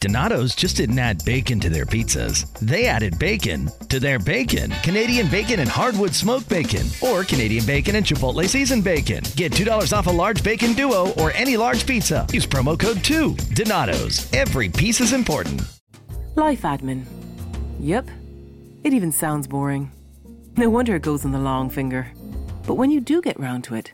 Donato's just didn't add bacon to their pizzas. They added bacon to their bacon. Canadian bacon and hardwood smoked bacon, or Canadian bacon and Chipotle seasoned bacon. Get $2 off a large bacon duo or any large pizza. Use promo code 2. Donato's. Every piece is important. Life admin. Yep. It even sounds boring. No wonder it goes on the long finger. But when you do get round to it,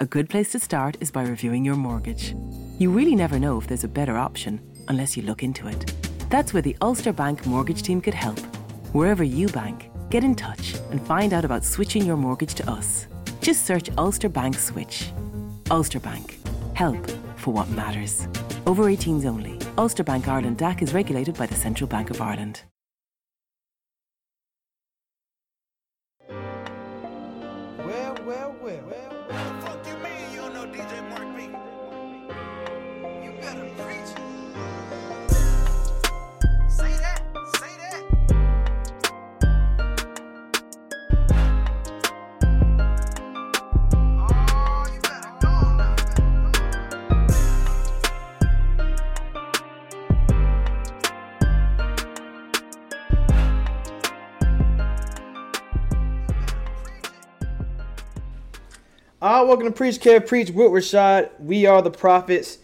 a good place to start is by reviewing your mortgage. You really never know if there's a better option unless you look into it. That's where the Ulster Bank mortgage team could help. Wherever you bank, get in touch and find out about switching your mortgage to us. Just search Ulster Bank Switch. Ulster Bank. Help for what matters. Over 18s only. Ulster Bank Ireland DAC is regulated by the Central Bank of Ireland. All right, welcome to Preach Care Preach with Rashad. We are the prophets.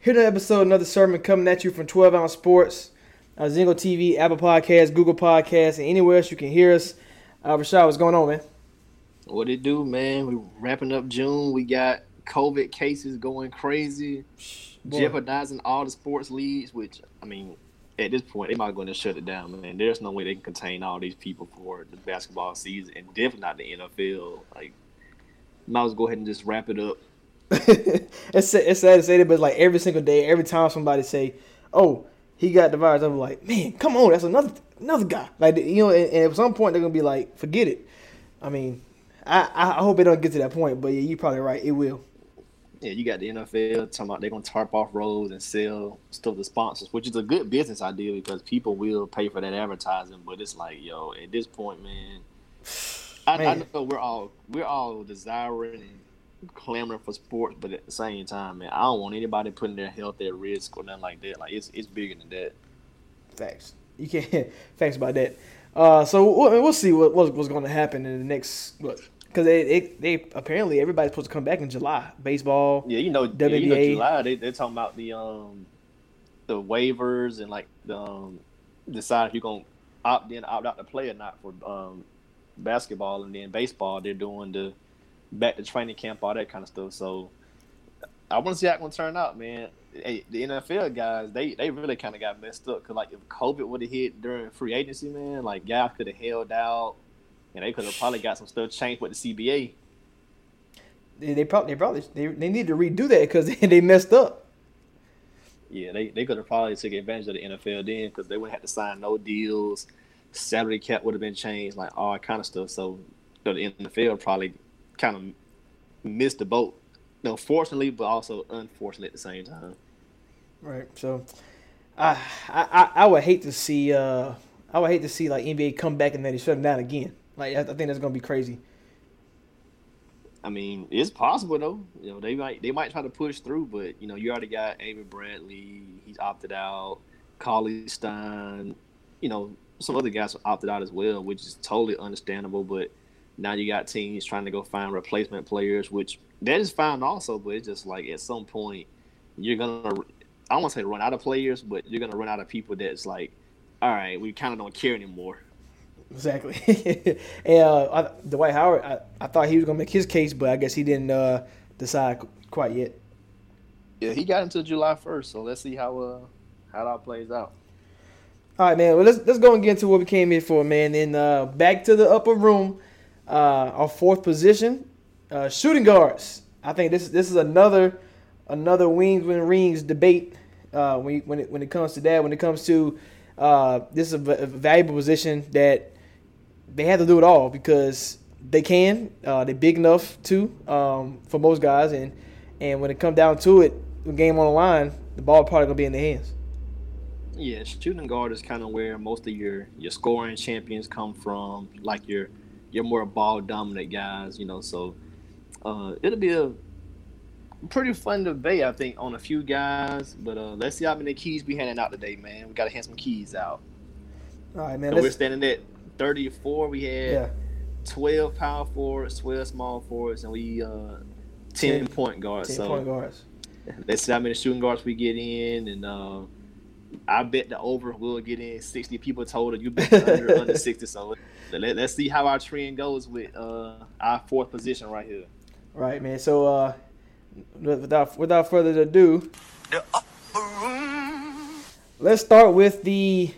Here to episode, another sermon coming at you from 12 Ounce Sports, uh, Zingo TV, Apple Podcasts, Google Podcasts, and anywhere else you can hear us. Uh, Rashad, what's going on, man? What it do, man? We wrapping up June. We got COVID cases going crazy, Boy. jeopardizing all the sports leagues. Which I mean, at this point, they might going to shut it down, man. There's no way they can contain all these people for the basketball season, and definitely not the NFL. Like, might as well go ahead and just wrap it up. it's, it's sad to say that, but like every single day, every time somebody say, "Oh, he got the virus," I'm like, "Man, come on, that's another another guy." Like you know, and, and at some point they're gonna be like, "Forget it." I mean, I I I hope it don't get to that point, but yeah, you're probably right. It will. Yeah, you got the NFL talking about they're gonna tarp off roads and sell stuff to sponsors, which is a good business idea because people will pay for that advertising. But it's like, yo, at this point, man, I, I know we're all we're all desiring and clamoring for sports, but at the same time, man, I don't want anybody putting their health at risk or nothing like that. Like it's it's bigger than that. Facts. You can't. facts about that. Uh, so we'll, we'll see what what's, what's going to happen in the next what because they, they they apparently everybody's supposed to come back in July. Baseball. Yeah, you know, yeah, you know WBA. July they they're talking about the um the waivers and like the um decide if you're gonna opt in, opt out to play or not for um basketball and then baseball they're doing the back to training camp, all that kind of stuff. So I want to see how it's gonna turn out, man. Hey, the NFL guys, they they really kind of got messed up because like if COVID would have hit during free agency, man, like guys could have held out and they could have probably got some stuff changed with the CBA. They, they probably they probably they, they need to redo that because they messed up. Yeah, they, they could have probably took advantage of the NFL then because they wouldn't have to sign no deals. Salary cap would have been changed, like all that kind of stuff. So so the NFL probably kind of missed the boat. No, fortunately, but also unfortunately at the same time. Right. So, I I I- would hate to see uh I would hate to see like NBA come back and then they shut them down again. Like I, I think that's gonna be crazy. I mean, it's possible though. You know, they might they might try to push through, but you know, you already got Avery Bradley, he's opted out, Carly Stein, you know, some other guys opted out as well, which is totally understandable. But now you got teams trying to go find replacement players, which that is fine also. But it's just like at some point you're gonna I won't say run out of players, but you're gonna run out of people that's like, all right, we kind of don't care anymore. Exactly. and uh, I, Dwight Howard, I, I thought he was gonna make his case, but I guess he didn't uh, decide quite yet. Yeah, he got until July first, so let's see how uh how that plays out. All right, man. Well, let's let's go and get into what we came here for, man. Then uh, back to the upper room, uh, our fourth position, uh, shooting guards. I think this this is another another wings win rings debate uh, when when it when it comes to that. When it comes to uh, this is a, v- a valuable position that they have to do it all because they can. Uh, they're big enough too um, for most guys, and and when it comes down to it, the game on the line, the ball probably gonna be in their hands. Yeah, shooting guard is kind of where most of your your scoring champions come from, like your your more ball dominant guys, you know. So uh, it'll be a pretty fun debate, I think, on a few guys. But uh, let's see how many keys we handing out today, man. We got to hand some keys out. All right, man. So we're standing at 34. We had yeah, 12 power forwards, 12 small forwards, and we uh, 10, 10 point guards. ten so point guards. let's see how many shooting guards we get in, and uh, I bet the over will get in sixty people Told total. You bet the under under sixty. So let, let's see how our trend goes with uh, our fourth position right here. Right, man. So uh, without without further ado, The upper room. let's start with the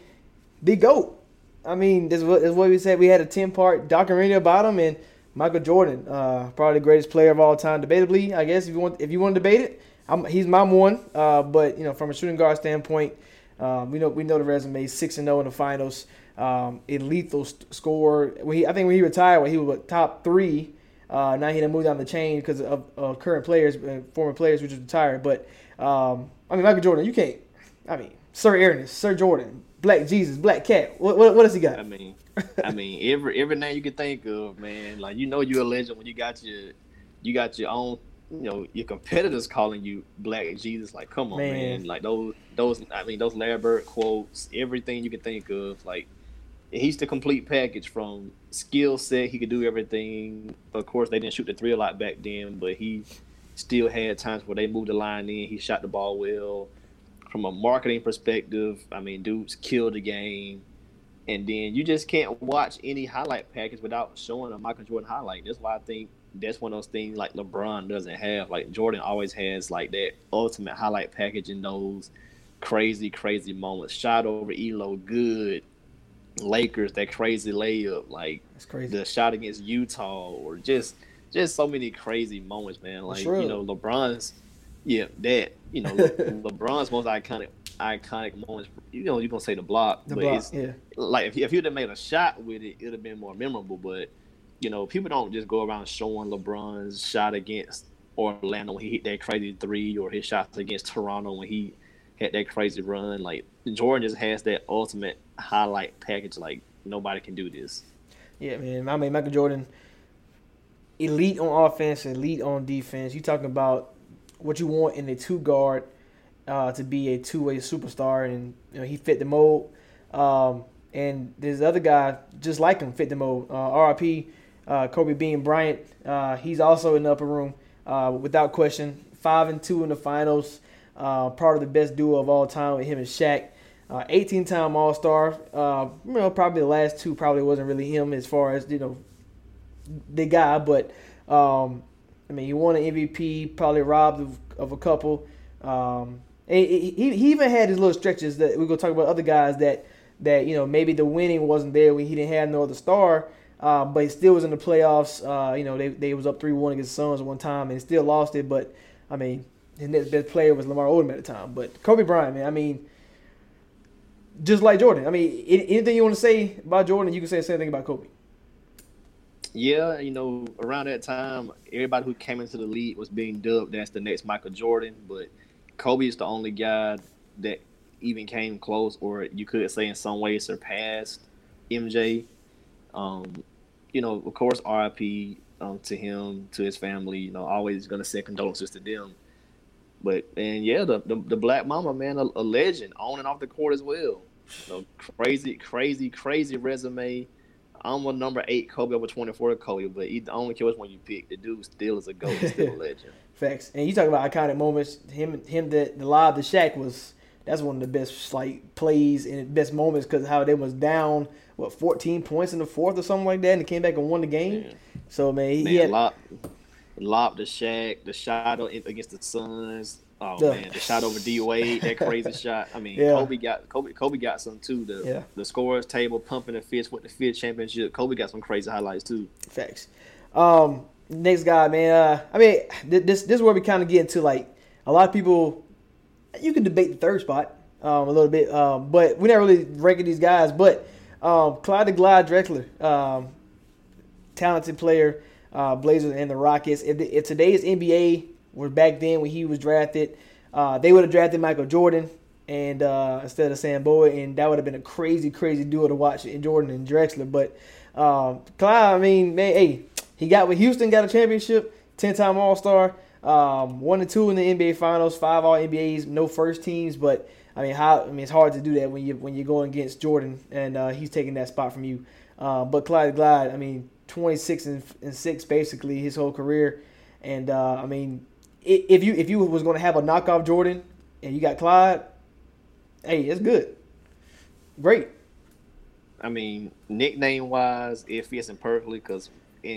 the goat. I mean, this is what, this is what we said. We had a ten part documentary about him and Michael Jordan, uh, probably the greatest player of all time, debatably. I guess if you want if you want to debate it, I'm, he's my one. Uh, but you know, from a shooting guard standpoint, um, we know we know the resume: six and zero in the finals, um, a lethal st- score. When he, I think when he retired, when he was what, top three. Uh, now he done moved down the chain because of current players, uh, former players, which is retired. But um, I mean, Michael Jordan, you can't. I mean, His Airness, Sir Jordan, Black Jesus, Black Cat. What what, what does he got? I mean, I mean every every name you can think of, man. Like you know you're a legend when you got your you got your own. You know your competitors calling you Black Jesus. Like come on, Man. man. Like those those. I mean those Larry Bird quotes. Everything you can think of. Like he's the complete package from skill set. He could do everything. Of course, they didn't shoot the three a lot back then, but he still had times where they moved the line in. He shot the ball well. From a marketing perspective, I mean, dudes killed the game. And then you just can't watch any highlight package without showing a Michael Jordan highlight. That's why I think that's one of those things like LeBron doesn't have. Like Jordan always has like that ultimate highlight package in those crazy, crazy moments. Shot over Ehlo, good. Lakers, that crazy layup, like That's crazy. the shot against Utah, or just just so many crazy moments, man. Like you know, LeBron's, yeah, that you know, Le- LeBron's most iconic iconic moments. You know, you're gonna say the block, The but block, it's yeah. like if, if he'd have made a shot with it, it'd have been more memorable. But you know, people don't just go around showing LeBron's shot against Orlando when he hit that crazy three, or his shots against Toronto when he had that crazy run. Like Jordan just has that ultimate highlight package. Like nobody can do this. Yeah, man. I mean, Michael Jordan, elite on offense, elite on defense. You talking about what you want in a two guard uh, to be a two way superstar, and you know he fit the mold. Um, and there's other guy just like him fit the mold. Uh, RIP, uh, Kobe Bean Bryant. Uh, he's also in the upper room uh, without question. Five and two in the finals. Uh, part of the best duo of all time with him and Shaq. Uh, 18 time All Star. Uh, you know, probably the last two probably wasn't really him as far as, you know, the guy, but um, I mean, he won an MVP, probably robbed of, of a couple. Um, he he even had his little stretches that we're gonna talk about other guys that that you know maybe the winning wasn't there when he didn't have no other star, uh, but he still was in the playoffs. Uh, you know, they they was up three one against the Suns one time and still lost it. But I mean, his next best player was Lamar Odom at the time. But Kobe Bryant, man, I mean, just like Jordan. I mean, anything you want to say about Jordan, you can say the same thing about Kobe. Yeah, you know, around that time, everybody who came into the league was being dubbed as the next Michael Jordan, but Kobe is the only guy that even came close, or you could say in some way surpassed MJ. Um, you know, of course, RIP um, to him, to his family. You know, always gonna send condolences to them. But and yeah, the the, the Black Mamba man, a, a legend on and off the court as well. You know, crazy, crazy, crazy resume. I'm a number eight Kobe over 24 Kobe, but he, I only care which one you pick. The dude still is a goat, still a legend. Facts. And you talk about iconic moments. Him, him, the the live the Shaq was that's one of the best like plays and best moments because how they was down what 14 points in the fourth or something like that, and they came back and won the game. Man. So man, he, Man, had lob, lob the Shaq, the shot against the Suns. Oh Yeah. man, the shot over D Wade, that crazy shot. I mean, Yeah. Kobe got Kobe. Kobe got some too. The Yeah. the scores table pumping the fist with the fifth championship. Kobe got some crazy highlights too. Facts. Um, next guy, man. Uh, I mean, th- this this is where we kind of get into like a lot of people you can debate the third spot um, a little bit, um, but we're not really ranking these guys. But um, Clyde the Glide Drexler, um, talented player, uh, Blazers and the Rockets. If, if today's NBA were back then when he was drafted, uh, they would have drafted Michael Jordan and uh, instead of Sam Bowie, and that would have been a crazy, crazy duo to watch in Jordan and Drexler. But um, Clyde, I mean, man, hey, he got with Houston, got a championship, ten-time All-Star, um, one and two in the NBA Finals, five All NBAs, no first teams, but. I mean, how? I mean, it's hard to do that when you when you're going against Jordan and uh, he's taking that spot from you. Uh, but Clyde Glide, I mean, 26 and, and six basically his whole career, and uh, I mean, if you if you was going to have a knockoff Jordan and you got Clyde, hey, it's good, great. I mean, nickname wise, it fits him perfectly because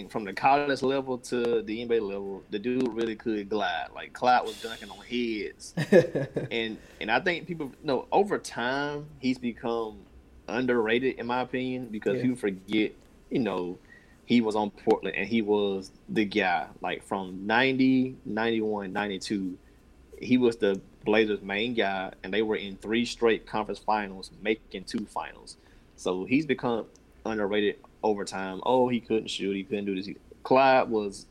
from the college level to the NBA level, the dude really could glide. Like Clyde was dunking on heads, and and I think people you know over time he's become underrated in my opinion because Yeah. people forget, you know, he was on Portland and he was the guy. Like from 90, 91, 92, he was the Blazers' main guy, and they were in three straight conference finals, making two finals. So he's become underrated over time. Oh, he couldn't shoot, he couldn't do this. Clyde was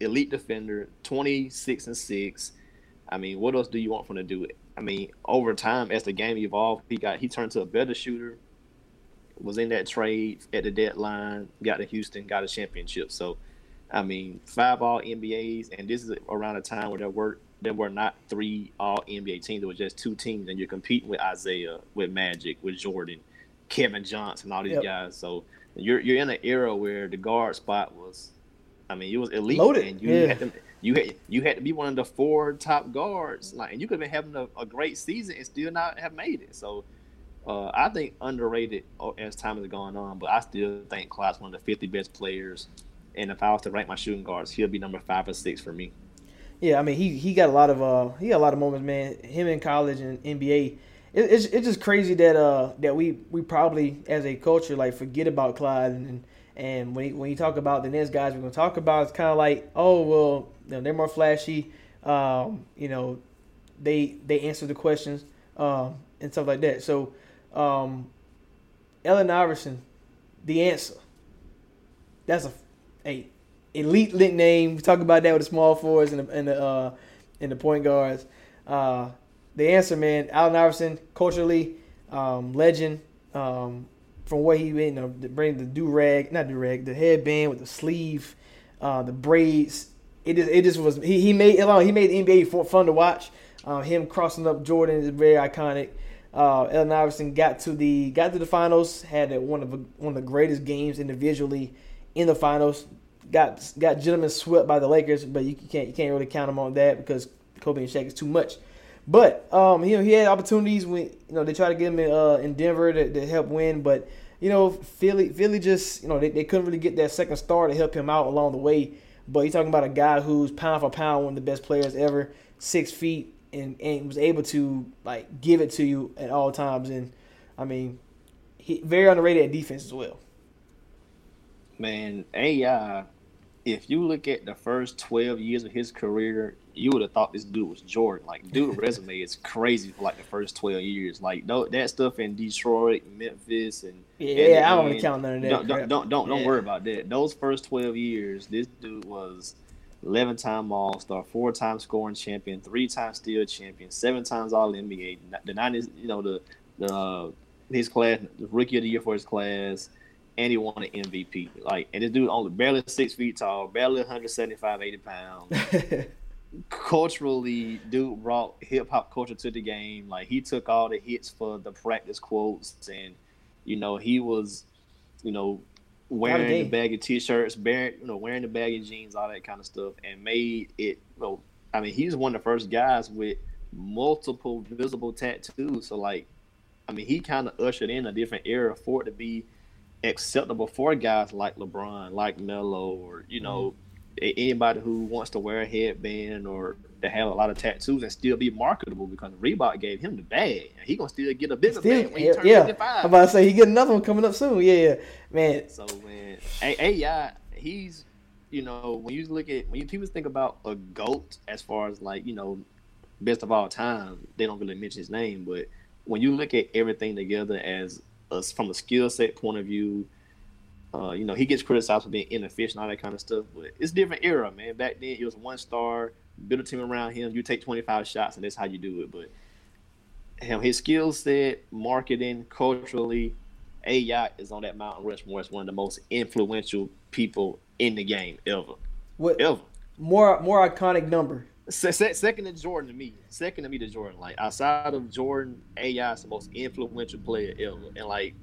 elite defender, twenty six and six. I mean, what else do you want from him to do it? I mean, over time as the game evolved, he got he turned to a better shooter. Was in that trade at the deadline, got to Houston, got a championship. So, I mean, five All NBAs, and this is around a time where there were there were not three All NBA teams. There were just two teams, and you're competing with Isaiah, with Magic, with Jordan, Kevin Johnson, and all these Yep. guys. So you're you're in an era where the guard spot was, I mean, it was elite, Loaded, and you yeah. had to you had you had to be one of the four top guards, like, and you could have been having a, a great season and still not have made it. So. Uh, I think underrated uh, as time has gone on, but I still think Clyde's one of the 50 best players. And if I was to rank my shooting guards, he'll be number five or six for me. Yeah, I mean he he got a lot of uh he got a lot of moments, man. Him in college and NBA, it, it's it's just crazy that uh that we we probably as a culture like forget about Clyde and and when he, when you talk about the next guys we're gonna talk about, it's kind of like oh well you know, they're more flashy, um you know they they answer the questions um and stuff like that. So um Allen Iverson, the answer. That's a a elite nickname. We talk about that with the small forwards and the and the, uh, and the point guards. Uh, the answer, man, Allen Iverson, culturally um, legend. Um, from what he you know, bring the do rag, not do rag, the headband with the sleeve, uh, the braids. It just, it just was he, he made he made the NBA for, fun to watch. Uh, him crossing up Jordan is very iconic. Uh, Allen Iverson got to the got to the finals, had a, one of the, one of the greatest games individually in the finals. Got got gentlemen swept by the Lakers, but you can't you can't really count them on that because Kobe and Shaq is too much. But um, you know he had opportunities when you know they tried to get him in, uh, in Denver to, to help win, but you know Philly Philly just you know they, they couldn't really get that second star to help him out along the way. But you're talking about a guy who's pound for pound one of the best players ever, six feet, and, and was able to like give it to you at all times. And I mean, he very underrated at defense as well. Man, AI, if you look at the first 12 years of his career, you would have thought this dude was Jordan. Like, dude, resume is crazy for like the first 12 years. Like, tho- that stuff in Detroit, Memphis, and Yeah, and- I don't want to count none of that. Don't don't don't don't, don't worry about that. Those first 12 years, this dude was 11 time All Star, four time scoring champion, three time steal champion, seven times All NBA. The 90s, you know, the the uh, his class, the rookie of the year for his class, and he won an MVP. Like, and this dude only barely six feet tall, barely 175, 80 pounds. Culturally, dude brought hip hop culture to the game. Like, he took all the hits for the practice quotes, and you know, he was, you know, wearing the baggy t-shirts, bearing, you know, wearing the baggy jeans, all that kind of stuff, and made it. You know, I mean, he's one of the first guys with multiple visible tattoos. So, like, I mean, he kind of ushered in a different era for it to be acceptable for guys like LeBron, like Melo, or you know, a- anybody who wants to wear a headband or to have a lot of tattoos and still be marketable because Reebok gave him the bag. And he gonna still get a bigger Still, bag when he yeah, turns yeah. 55. I'm about to say he get another one coming up soon. Yeah, yeah, man. So man, A- AI, he's you know when you look at when you people think about a goat as far as like you know best of all time, they don't really mention his name. But when you look at everything together as a, from a skill set point of view, uh, you know, he gets criticized for being inefficient, all that kind of stuff. But it's a different era, man. Back then, it was one star, build a team around him. You take 25 shots, and that's how you do it. But him, his skill set, marketing, culturally, A. Yacht is on that Mountain Rushmore as one of the most influential people in the game ever. What Ever. more more iconic number? Se- se- second to Jordan to me. Second to me to Jordan. Like outside of Jordan, AI is the most influential player ever. And like,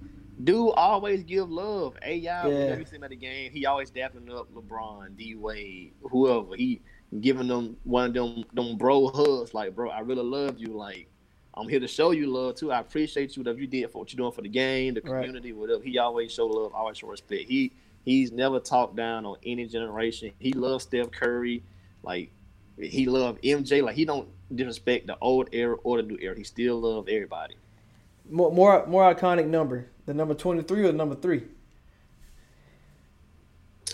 dude always give love. AI, Yeah. whenever you see him at the game, he always dapping up LeBron, D Wade, whoever. He giving them one of them them bro hugs. Like, bro, I really love you. Like, I'm here to show you love too. I appreciate you whatever you did for what you're doing for the game, the Right. community, whatever. He always show love, always show respect. He he's never talked down on any generation. He loves Steph Curry. Like he loved MJ. Like he don't disrespect the old era or the new era. He still loved everybody. More more more iconic number? The number twenty three or the number three?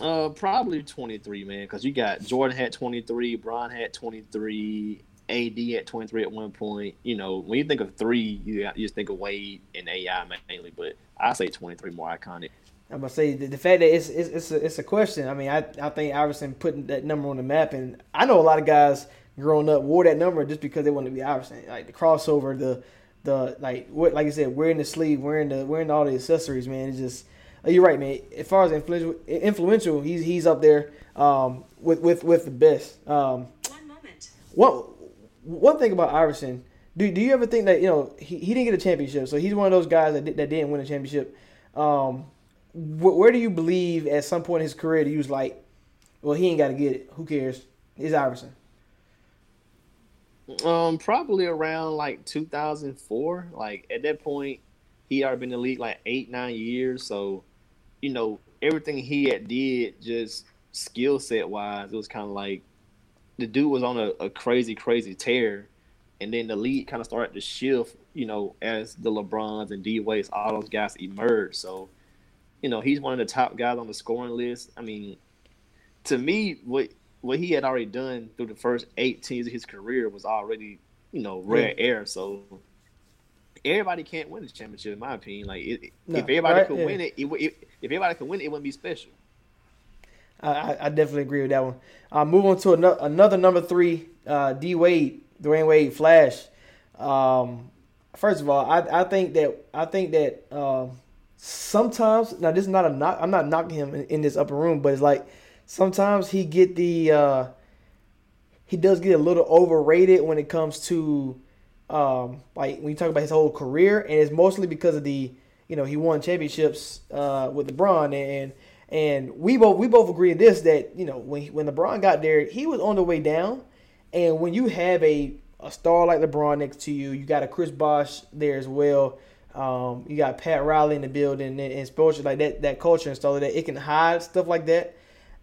Uh, probably 23, man, because you got Jordan had 23, Bron had 23, AD at 23 at one point. You know, when you think of three, you, you just think of Wade and AI mainly, but I say 23 more iconic. I'm gonna say the, the fact that it's it's it's a, it's a question. I mean, I I think Iverson putting that number on the map, and I know a lot of guys growing up wore that number just because they wanted to be Iverson. Like the crossover, the the like what like I said, wearing the sleeve, wearing the wearing all the accessories, man. It's just uh, you're right, man. As far as influential, influential, he's he's up there um, with with with the best. Um, One moment. one one thing about Iverson, do do you ever think that you know he, he didn't get a championship, so he's one of those guys that, did, that didn't win a championship. Um, wh- where do you believe at some point in his career that he was like, well, he ain't got to get it. Who cares? It's Iverson. Um, probably around like 2004. Like at that point, he already been in the league like eight, nine years. So, you know, everything he had did just skill set wise, it was kind of like the dude was on a, a crazy, crazy tear. And then the league kind of started to shift, you know, as the LeBrons and D Wade's, all those guys emerged. So, you know, he's one of the top guys on the scoring list. I mean, to me, what what he had already done through the first eight teams of his career was already, you know, rare air. So everybody can't win the championship, in my opinion. Like, it, No, if everybody right, could yeah. win it, it, it, if everybody could win it, it wouldn't be special. I, I, definitely agree with that one. Uh, move on to another, another number three, uh, D Wade, Dwyane Wade, Flash. Um, first of all, I, I think that I think that um, sometimes now this is not a knock. I'm not knocking him in, in this upper room, but it's like sometimes he get the uh, he does get a little overrated when it comes to um, like when you talk about his whole career, and it's mostly because of the you know he won championships uh, with LeBron, and and we both we both agree in this that you know when when LeBron got there, he was on the way down, and when you have a a star like LeBron next to you, you got a Chris Bosh there as well. Um, you got Pat Riley in the building and, and like that that culture and stuff like that. It can hide stuff like that.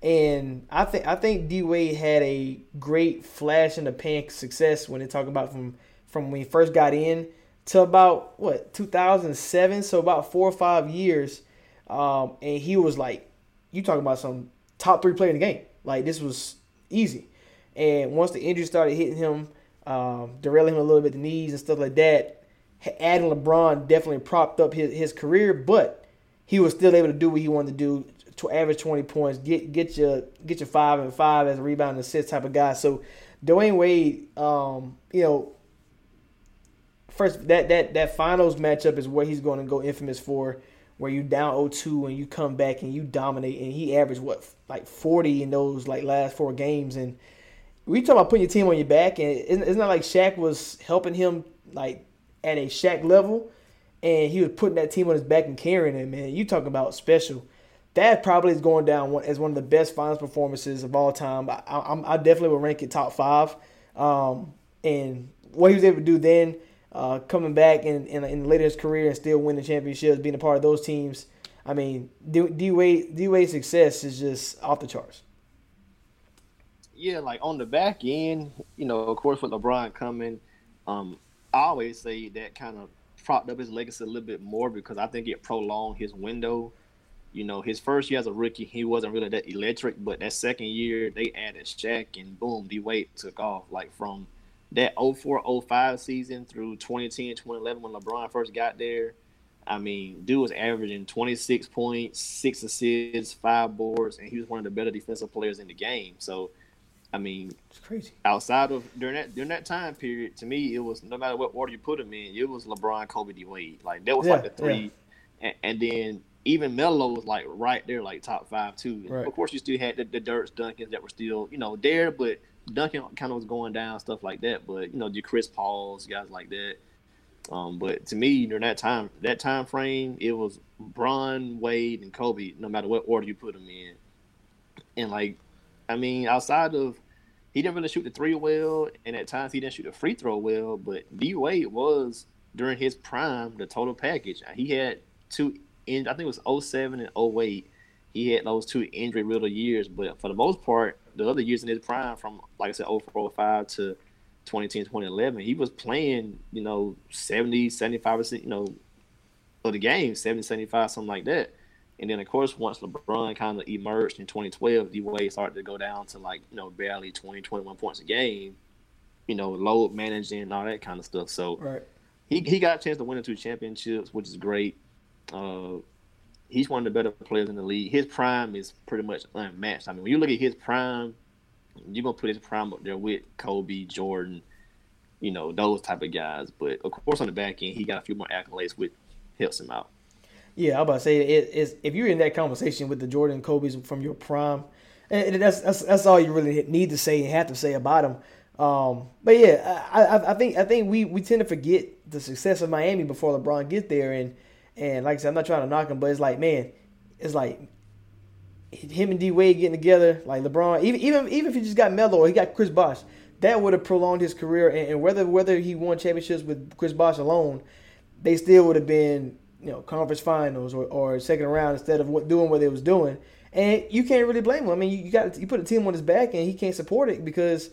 And I think I think D Wade had a great flash in the pan success when they talk about from from when he first got in to about what 2007, so about four or five years, um, and he was like, you talking about some top three player in the game. Like this was easy. And once the injury started hitting him, um, derailing him a little bit, the knees and stuff like that, adding LeBron definitely propped up his, his career, but he was still able to do what he wanted to do average 20 points, get get your get your five and five as a rebound and assist type of guy. So Dwyane Wade, um, you know, first that that that finals matchup is where he's going to go infamous for, where you down 0-2 and you come back and you dominate, and he averaged what like 40 in those like last four games, and we talk about putting your team on your back, and it's not like Shaq was helping him like at a Shaq level, and he was putting that team on his back and carrying it. Man, you talking about special. That probably is going down as one of the best finals performances of all time. I, I, I definitely would rank it top five. Um, and what he was able to do then, uh, coming back in, in, in later his career and still winning championships, being a part of those teams. I mean, D Wade D Wade's success is just off the charts. Yeah, like on the back end, you know, of course with LeBron coming, um, I always say that kind of propped up his legacy a little bit more because I think it prolonged his window. You know, his first year as a rookie, he wasn't really that electric, but that second year they added Shaq and boom, D Wade took off. Like from that 04-05 season through 2010, 2011 when LeBron first got there, I mean, dude was averaging 26 points, six assists, five boards, and he was one of the better defensive players in the game. So, I mean, It's crazy. outside of during that during that time period, to me, it was no matter what order you put him in, it was LeBron, Kobe, D Wade. Like that was like the three, and, and then even Melo was like right there, like top five too. Right. Of course, you still had the, the Dirks, Duncans that were still you know there, but Duncan kind of was going down, stuff like that. But you know, the Chris Pauls, guys like that. Um, but to me, during that time, that time frame, it was Bron, Wade, and Kobe. No matter what order you put them in, and like, I mean, outside of he didn't really shoot the three well, and at times he didn't shoot the free throw well. But D Wade was during his prime the total package. He had two, in, I think it was 07 and 08. He had those two injury riddled years, but for the most part, the other years in his prime, from like I said, 04, 05 to 2010, 2011, he was playing, you know, 70, 75%, you know, of the game, 70, 75, something like that. And then, of course, once LeBron kind of emerged in 2012, D Wade started to go down to like, you know, barely 20, 21 points a game, you know, load managing and all that kind of stuff. So Right. he, he got a chance to win the two championships, which is great. Uh, he's one of the better players in the league. His prime is pretty much unmatched. I mean, when you look at his prime, you're gonna put his prime up there with Kobe, Jordan, you know, those type of guys. But of course, on the back end, he got a few more accolades, which helps him out. Yeah, I'm about to say it is if you're in that conversation with the Jordan Kobe's from your prime, and that's that's that's all you really need to say and have to say about him. Um, but yeah, I, I I think I think we, we tend to forget the success of Miami before LeBron gets there, and and like I said, I'm not trying to knock him, but it's like man, it's like him and D Wade getting together, like LeBron, even even even if he just got Melo or he got Chris Bosh, that would have prolonged his career. And, and whether whether he won championships with Chris Bosh alone, they still would have been you know conference finals or, or second round instead of what doing what they was doing. And you can't really blame him. I mean, you, you got you put a team on his back and he can't support it because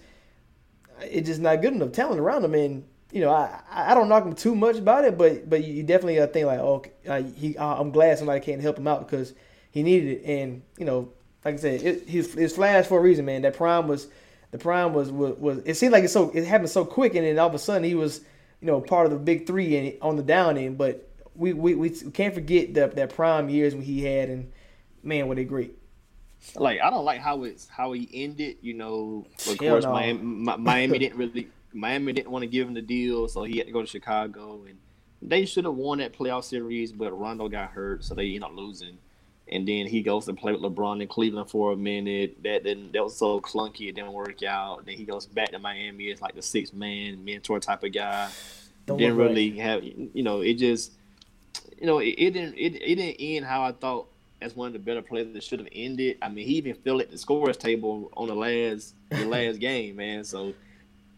it's just not good enough talent around him. And you know, I I don't knock him too much about it, but but you definitely uh, think like, oh, uh, he uh, I'm glad somebody can't help him out because he needed it. And you know, like I said, it, his his flash for a reason, man. That prime was the prime was was, was it seemed like it's so it happened so quick, and then all of a sudden he was you know part of the big three and on the down end. But we we, we can't forget that that prime years when he had, and man, were they great. Like I don't like how it's how he ended. You know, of Hell course, no. Miami, Miami didn't really Miami didn't want to give him the deal, so he had to go to Chicago, and they should have won that playoff series, but Rondo got hurt, so they ended up losing. And then he goes to play with LeBron in Cleveland for a minute. That didn't that was so clunky, it didn't work out. Then he goes back to Miami as like the sixth man mentor type of guy. Don't didn't look right. really have you know it just you know it, it didn't it, it didn't end how I thought as one of the better players that should have ended. I mean he even fell at the scores table on the last the last game, man. So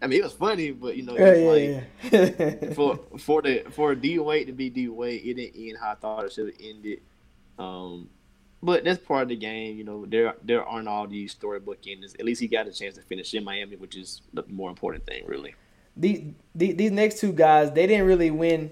I mean it was funny, but you know Yeah, yeah, like yeah. for for the for D Wade to be D Wade, it didn't end how I thought it should have ended. Um, but that's part of the game, you know. There there aren't all these storybook endings. At least he got a chance to finish in Miami, which is the more important thing, really. the, the, these next two guys, they didn't really win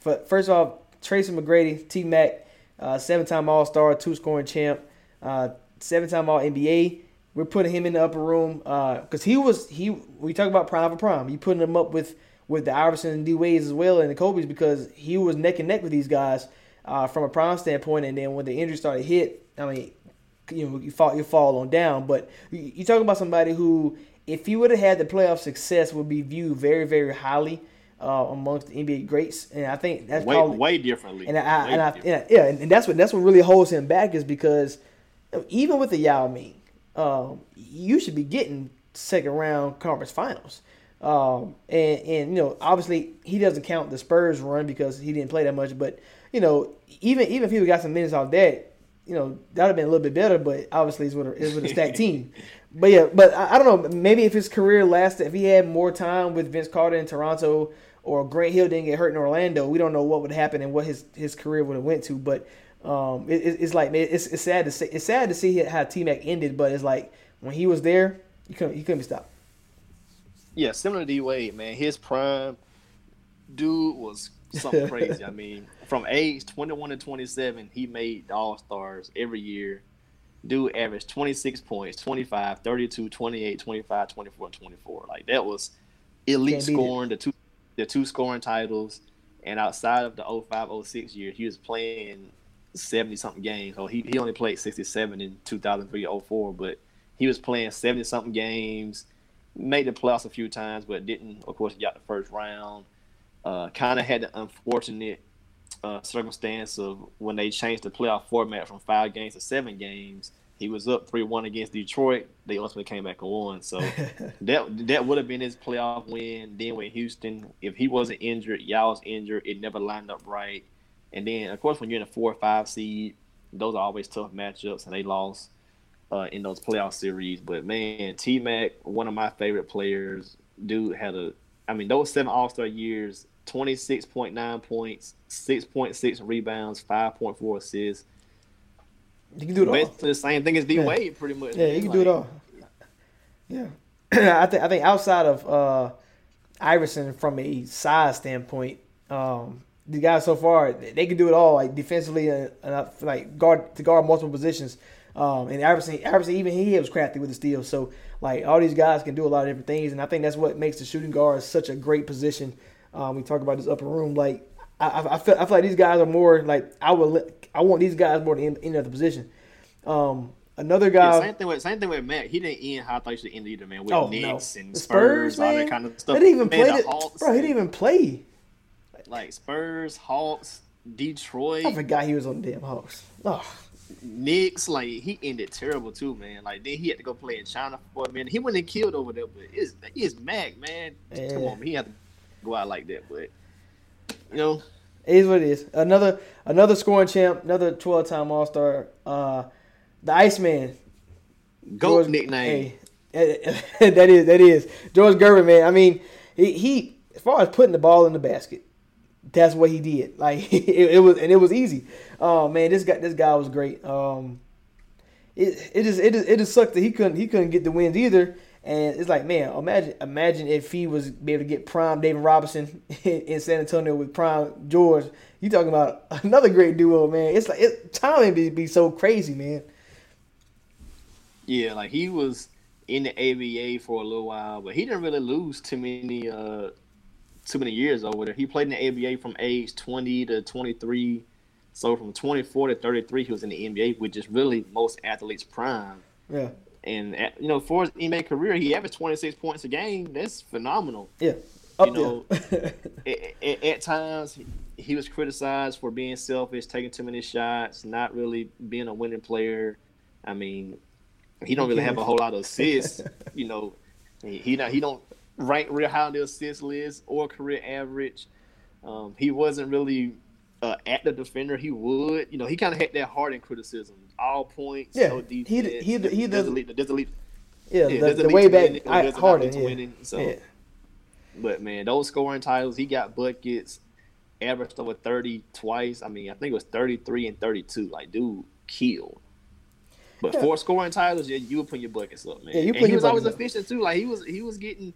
first all, Tracy McGrady, T Mac, uh, seven time All Star, two scoring champ, uh, seven time All NBA. We're putting him in the upper room because he was he. We talk about prime for prime. You putting him up with with the Iverson and D Ways as well and the Kobe's because he was neck and neck with these guys uh, from a prime standpoint. And then when the injury started hit, I mean, you know you fall you fall on down. But you, talk about somebody who, if he would have had the playoff success, would be viewed very very highly uh, amongst the NBA greats. And I think that's way probably way differently. and I, Way and I, yeah, and that's what that's what really holds him back is because even with the Yao Ming, um, you should be getting second round conference finals. Um, and and you know, obviously he doesn't count the Spurs run because he didn't play that much. But you know, even even if he got some minutes off that, you know, that'd have been a little bit better. But obviously, it's with a, it's with a stacked team. But yeah, but I, I don't know. Maybe if his career lasted, if he had more time with Vince Carter in Toronto, or Grant Hill didn't get hurt in Orlando, we don't know what would happen and what his, his career would have went to. But um, it, it- it's like man, it's, it's sad to see. It's sad to see how T Mac ended. But it's like when he was there, he couldn't you couldn't be stopped. Yeah, similar to D Wade, man. His prime, dude was something crazy. I mean, from age 21 to 27, he made All Stars every year. Dude averaged 26 points, 25, 32, 28, 25, 24, 24. Like that was elite scoring, the two the two scoring titles. And outside of the 05 06 year, he was playing 70 something games. So he, he only played 67 in 2003 04, but he was playing 70 something games, made the playoffs a few times, but didn't, of course, got the first round. Uh, kind of had the unfortunate uh, circumstance of when they changed the playoff format from five games to seven games. He was up three one against Detroit. They ultimately came back and won. So that that would have been his playoff win. Then with Houston, if he wasn't injured, y'all was injured. It never lined up right. And then of course when you're in a four or five seed, those are always tough matchups, and they lost uh, in those playoff series. But man, T Mac, one of my favorite players. Dude had a, I mean, those seven All Star years, twenty six point nine points, six point six rebounds, five point four assists. You can do it all. The same thing as D Yeah. Wade, pretty much. Yeah, you can do it all. Yeah, I think I think outside of uh, Iverson from a size standpoint, um, the guys so far they can do it all, like defensively and, and uh, like guard to guard multiple positions. Um, and Iverson, Iverson even he was crafty with the steal. So like all these guys can do a lot of different things, and I think that's what makes the shooting guard such a great position. Um, we talk about this upper room, like I, I, feel I feel like these guys are more like I would let- I want these guys more than any other position. Um, another guy. Yeah, same thing with same thing with Matt. He didn't end how I thought he should end either, man. With Oh, Knicks no. and The Spurs, Spurs, all that kind of stuff. They didn't even Man, play the Hawks, bro. He didn't even play. like Spurs, Hawks, Detroit, I forgot he was on the damn Hawks. Oh, Knicks. Like he ended terrible too, man. Like then he had to go play in China for a minute. He wouldn't have killed over there, but it's it's Mac, man. Come Yeah. on, he had to go out like that. But you know, it is what it is. Another another scoring champ, another twelve time All Star. Uh, the Iceman. goat George- nickname. Hey, that is that is George Gervin, man. I mean, he, he as far as putting the ball in the basket, that's what he did. Like it, it was, and it was easy. Oh man, this guy this guy was great. Um, it it just it just, it just sucked that he couldn't he couldn't get the wins either. And it's like, man, imagine imagine if he was be able to get prime David Robinson in, in San Antonio with prime George. You talking about another great duo, man? It's like it, timing be, be so crazy, man. Yeah, like he was in the ABA for a little while, but he didn't really lose too many uh too many years over there. He played in the ABA from age 20 to 23. So from 24 to 33, he was in the NBA, which is really most athletes' prime. Yeah, And at, you know, for his NBA career, he averaged 26 points a game. That's phenomenal. yeah, up You know, at, at, at times he, was criticized for being selfish, taking too many shots, not really being a winning player. I mean, he don't really have a whole lot of assists. you know, he he not he don't rank real high on the assist list or career average. Um, he wasn't really uh, active defender. He would, you know, he kind of had that Harden criticism. All points, Yeah, no he- defense. he- he doesn't doesn't- lead, doesn't lead, Yeah, yeah, the, doesn't the lead way back winning, I, Harden. Yeah. winning. So, yeah. but man, those scoring titles, he got buckets, averaged over thirty twice. I mean, I think it was thirty three and thirty two. Like, dude, killed. But Yeah. for scoring titles, yeah, you would put your buckets up, man. Yeah, you and put he was always up. efficient too. Like he was, he was getting,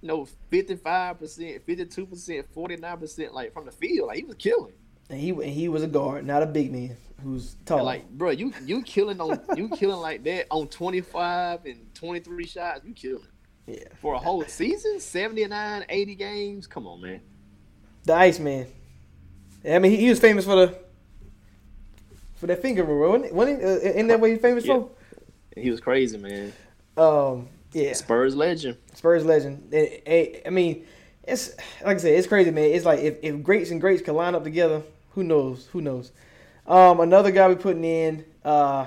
you know, fifty five percent, fifty two percent, forty nine percent, like from the field. Like he was killing. And he and he was a guard, not a big man who's tall. Like, bro, you you killing on you killing like that on twenty five and twenty three shots. You killing yeah, for a whole season, 79, 80 games. Come on, man. the Iceman. I mean, he, he was famous for the for that finger roll. Wasn't, it- wasn't he? Uh, isn't that what he's famous Yeah. He was crazy, man. Um, yeah. Spurs legend. Spurs legend. And, eh, I mean, it's like I said, it's crazy, man. It's like if, if greats and greats can line up together, who knows? Who knows? Um, another guy we putting in. Uh,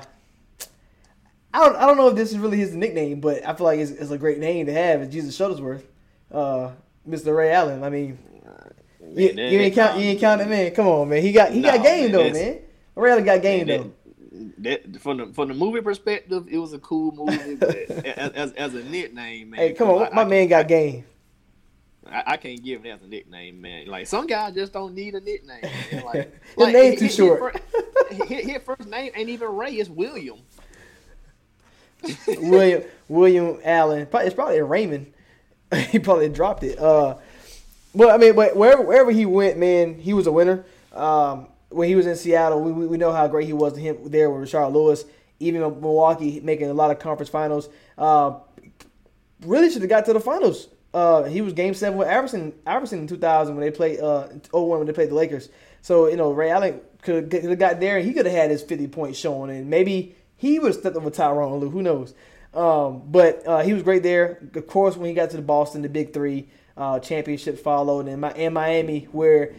I don't I don't know if this is really his nickname, but I feel like it's, it's a great name to have. Is Jesus Shuttlesworth, uh, Mr. Ray Allen. I mean, you, Man, you ain't count you ain't count that man. Come on, man. He got he got game man, though, man. Ray Allen got game Man, though. that, from the from the movie perspective, it was a cool movie. As, as as a nickname, man. Hey, come on, I- my I, man got game. I, I can't give him as a nickname, man. Like some guys just don't need a nickname. Man. Like, His like, name's too his- his short. His, his first name ain't even Ray. It's William. William William Allen. Probably, it's probably Raymond. he probably dropped it. Uh, well, I mean, but wherever wherever he went, man, he was a winner. Um, when he was in Seattle, we, we know how great he was to him there with Rashard Lewis. Even Milwaukee, making a lot of conference finals. Uh, really should have got to the finals. Uh, he was Game Seven with Iverson, Iverson in 2000 when they played uh 01 when they played the Lakers. So you know Ray Allen could have got there and he could have had his 50 points showing and maybe he would have stepped over Tyronn Lue. Who knows? Um, but uh, he was great there. Of course, when he got to the Boston, the Big Three uh, championship followed, and, and Miami, where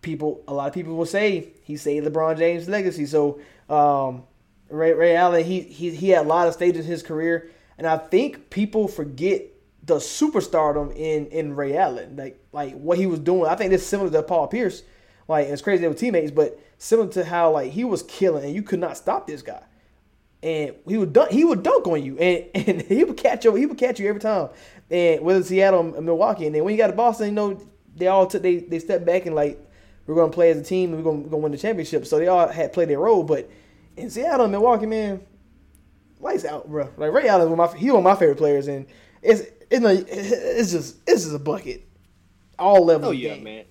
people, a lot of people will say he saved LeBron James' legacy. So um, Ray, Ray Allen, he, he he had a lot of stages in his career, and I think people forget the superstardom in in Ray Allen, like like what he was doing. I think this is similar to Paul Pierce. Like it's crazy they were teammates, but similar to how like he was killing, and you could not stop this guy and he would dunk, he would dunk on you, and, and he would catch you. He would catch you every time. And whether Seattle or Milwaukee, and then when you got to Boston, you know they all took they they stepped back and like we're gonna play as a team and we're gonna, we're gonna win the championship. So they all had played their role. But in Seattle and Milwaukee, man, lights out, bro. Like Ray Allen, was my he one of my favorite players, and it's it's like, it's just it's just a bucket, all levels. Oh yeah, game. man.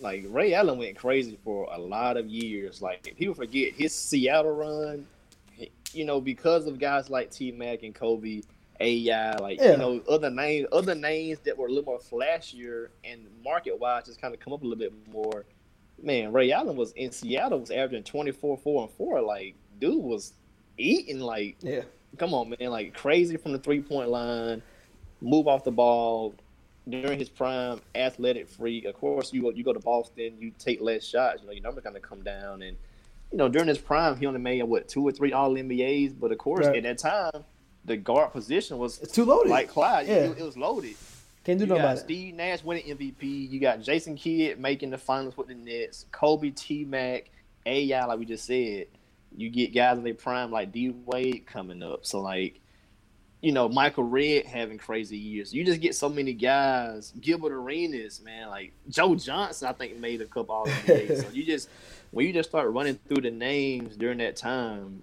Like Ray Allen went crazy for a lot of years. Like people forget his Seattle run. You know, because of guys like T Mac and Kobe, AI, like Yeah. you know, other names, other names that were a little more flashier and market wise, just kind of come up a little bit more. Man, Ray Allen was in Seattle was averaging 24, 4, and 4. Like, dude was eating like Yeah. come on, man, like crazy from the three point line, move off the ball during his prime, athletic freak. Of course, you go you go to Boston, you take less shots, you know your numbers gonna come down. And you know during his prime, he only made what two or three All NBAs. But of course, Right. at that time, the guard position was It's too loaded. like Clyde. Yeah. It, it was loaded. Can't do You nothing got. Steve Nash winning MVP. You got Jason Kidd making the finals with the Nets. Kobe, T Mac, AI, like we just said. You get guys in their prime like D Wade coming up. So like, you know, Michael Redd having crazy years. You just get so many guys. Gilbert Arenas, man, like Joe Johnson, I think made a couple all NBA. so you just when you just start running through the names during that time,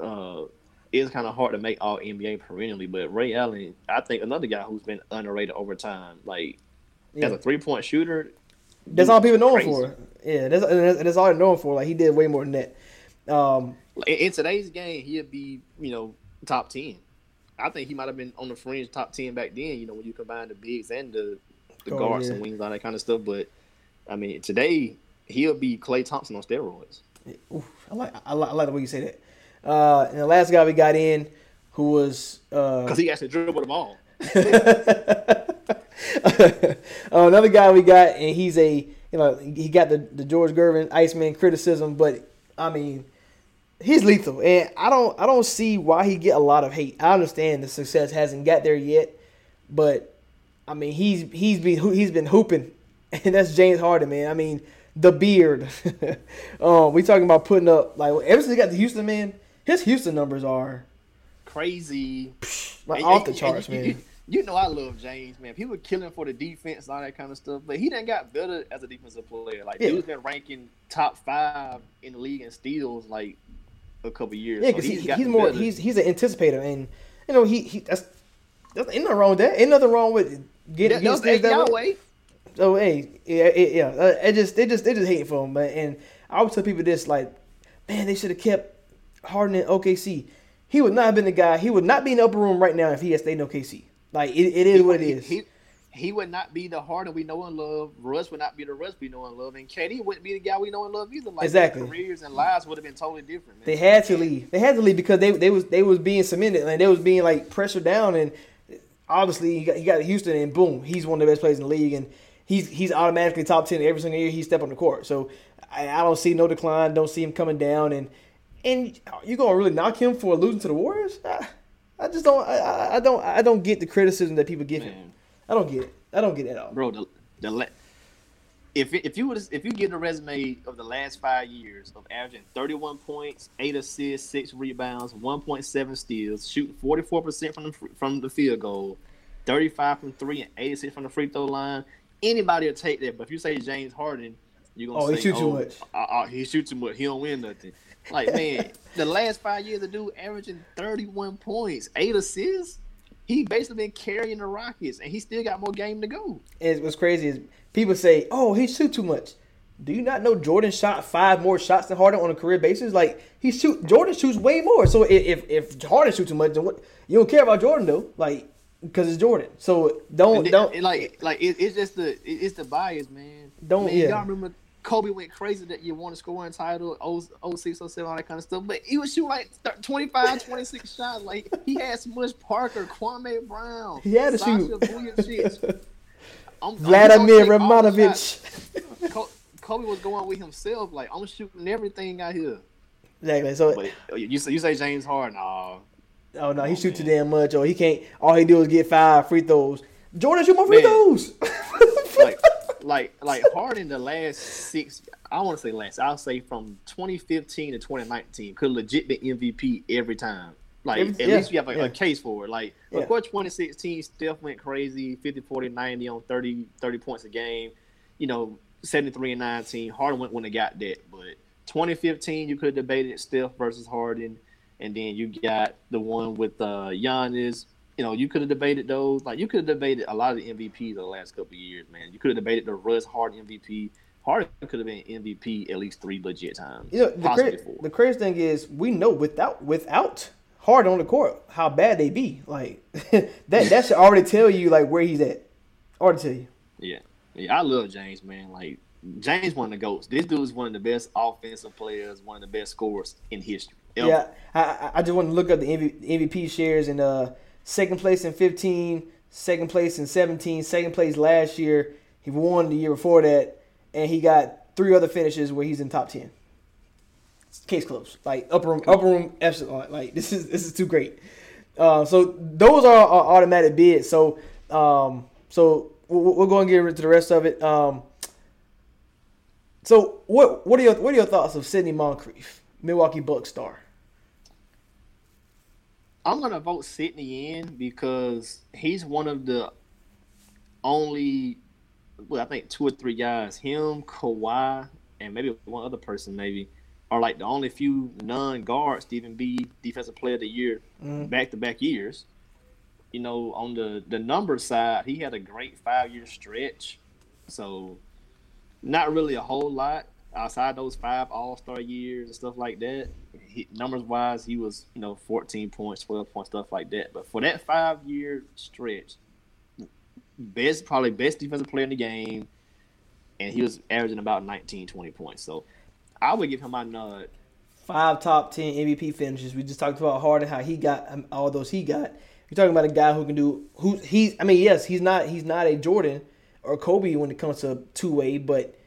uh, it's kind of hard to make all NBA perennially. But Ray Allen, I think another guy who's been underrated over time, like Yeah. as a three point shooter. That's all people know him for. Yeah, that's and that's, that's all they're known for. Like he did way more than that. Um, In, in today's game, he'd be you know top ten. I think he might have been on the fringe top ten back then. You know when you combine the bigs and the the Oh, guards yeah. and wings, all that kind of stuff. But I mean, today he'll be Klay Thompson on steroids. Oof, I like I like, I like the way you say that. Uh, and the last guy we got in, who was uh, Because he actually dribbled the ball. uh, another guy we got, and he's a you know he got the the George Gervin Iceman criticism, but I mean he's lethal, and I don't I don't see why he get a lot of hate. I understand the success hasn't got there yet, but I mean he's he's been he's been hooping, and that's James Harden, man. I mean the beard. um, we talking about putting up like ever since he got the Houston, man. His Houston numbers are Crazy. like And- off and- the and charts, you, man. You, you know I love James, man. People killing for the defense, all that kind of stuff. But he done got better as a defensive player. Like Yeah. dude's been ranking top five in the league in steals like a couple years. Yeah, So because he's he, he's more better. he's he's an anticipator, and you know he he that's that's ain't nothing wrong with that. Ain't nothing wrong with getting That- getting that's that Yahweh. way. So hey, yeah, it, yeah, uh, it just they just they just hate for him, man. And I always tell people this, like, man, they should have kept Harden in OKC. He would not have been the guy. He would not be in the upper room right now if he had stayed in OKC. Like it, it is what it is. He, he would not be the Harden we know and love. Russ would not be the Russ we know and love, and KD wouldn't be the guy we know and love either. Like Exactly. their careers and lives would have been totally different. Man. They had to leave. They had to leave because they they was they was being cemented and they was being like pressured down and obviously he got he got to Houston and boom he's one of the best players in the league and he's he's automatically top ten every single year he step on the court. So I, I don't see no decline. Don't see him coming down and and you gonna really knock him for losing to the Warriors? I, I just don't I- I, I don't I don't get the criticism that people give him. I don't get it. I don't get it at all. bro. The, the la- if if you would if you get a resume of the last five years of averaging 31 points, eight assists, six rebounds, 1.7 steals, shooting 44 percent from the from the field goal, 35 from three, and 86 from the free throw line, anybody will take that. But if you say James Harden, you're gonna Oh, he say, shoot too oh, much. uh, uh, he shoots too much. He don't win nothing. Like man, the last five years, the dude averaging 31 points, eight assists. He basically been carrying the Rockets, and he still got more game to go. And what's crazy is people say, "Oh, he shoot too much." Do you not know Jordan shot five more shots than Harden on a career basis? Like he shoot, Jordan shoots way more. So if if Harden shoots too much, then what? You don't care about Jordan though, like because it's Jordan. So don't And don't like like it, it's just the it, it's the bias, man. Don't- man, yeah. y'all remember Kobe went crazy that you won a scoring title, 06, 07, all that kind of stuff. But he was shooting like thir- 25, 26 shots. Like he had Smush Parker, Kwame Brown, He had to Sasha shoot. I'm- I'm Vladimir gonna take all the shots. Radmanovic. Kobe was going with himself, like I'm shooting everything out here. Exactly. So But you say you say James Harden, oh oh no, he oh, shoots too damn much, or he can't. All he do is get five free throws. Jordan shoot more free Man. throws. like like like Harden the last six I want to say last I'll say from 2015 to 2019 could legit be MVP every time. Like Every- at yeah, least you have a, yeah. a case for it. Like Yeah. of course 2016 Steph went crazy 50 40 90 on 30 30 points a game. You know 73 and 19 Harden went when they got that but 2015 you could have debated Steph versus Harden and then you got the one with uh Giannis you know, you could have debated those. Like you could have debated a lot of the MVPs of the last couple of years, man. You could have debated the Russ Hard MVP. Harden could have been MVP at least three legit times. You know, the, cra- the crazy thing is we know without without Harden on the court how bad they be. Like that that should already tell you like where he's at. Already tell you. Yeah, yeah. I love James, man. Like James, one of the goats. This dude is one of the best offensive players, one of the best scorers in history. ever. Yeah, I, I- I just want to look up the MVP shares and uh second place in 15, second place in 17, second place last year. He won the year before that, and he got three other finishes where he's in top ten. Case closed. Like upper room, upper room epsilon. Like this is this is too great. Uh, so those are, automatic bids. So um, so we'll, we'll go and get into the rest of it. Um, so what what are your what are your thoughts of Sidney Moncrief, Milwaukee Bucks star? I'm gonna vote Sidney in because he's one of the only, well, I think two or three guys, him, Kawhi, and maybe one other person, maybe, are like the only few non-guards to even be defensive player of the year Mhm. back-to-back years. You know, on the the number side, he had a great five-year stretch, so not really a whole lot outside those five All Star years and stuff like that. He, numbers wise, he was you know 14 points, 12 points, stuff like that. But for that five year stretch, best probably best defensive player in the game, and he was averaging about 19, 20 points. So I would give him my nod. five top ten MVP finishes. We just talked about Harden, how he got um, all those he got. You're talking about a guy who can do who he's. I mean, yes, he's not he's not a Jordan or Kobe when it comes to two way, but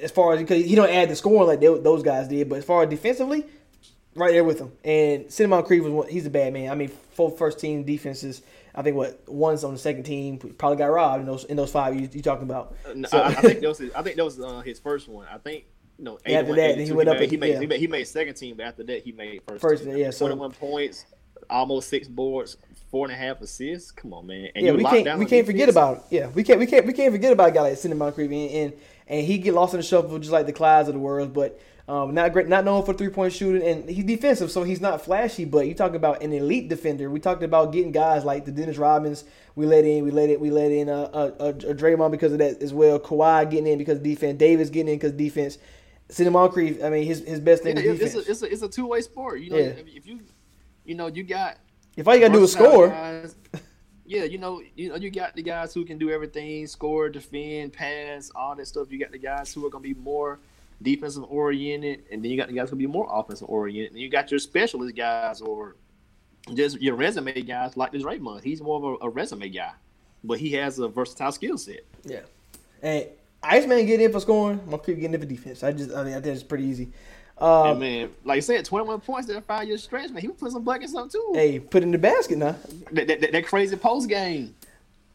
as far as because he don't add the scoring like they, those guys did, but as far as defensively, right there with him. And Sidney Moncrief was one, he's a bad man. I mean, full first team defenses. I think what one's on the second team probably got robbed in those in those five you you talking about. No, So- I, I think that was his, I think that was uh, his first one. I think you know. After that, he 82, went up made, and- he made, yeah. he made he made second team, but after that he made first. First, team. yeah, so- 21 points, almost six boards, four and a half assists. Come on, man. And yeah, you we can't down we can't forget about it. Yeah, we can't we can't we can't forget about a guy like Sidney Moncrief and, and and he get lost in the shuffle just like the clouds of the world. But um, not great, not known for three point shooting, and he's defensive, so he's not flashy. But you talk about an elite defender. We talked about getting guys like the Dennis Rodmans. We let in, we let it, we let in uh, uh, uh, Draymond because of that as well. Kawhi getting in because of defense. Davis getting in because defense. Sidney Moncrief, I mean, his his best thing Yeah, is defense. it's a it's a, a two way sport. You know, Yeah. if, if you you know you got if all you gotta do is score, guys- Yeah, you know, you know, you got the guys who can do everything, score, defend, pass, all that stuff. You got the guys who are gonna be more defensive oriented, and then you got the guys who be more offensive oriented. And you got your specialist guys or just your resume guys like this Raymond. He's more of a, a resume guy, but he has a versatile skill set. Yeah. And Iceman getting in for scoring, I'm gonna keep getting in for defense. I just, I mean, I think it's pretty easy. Um, and man, like I said, 21 points in a five year stretch, man. He was putting some buckets up too. Hey, put in the basket now. That, that, that, that crazy post game.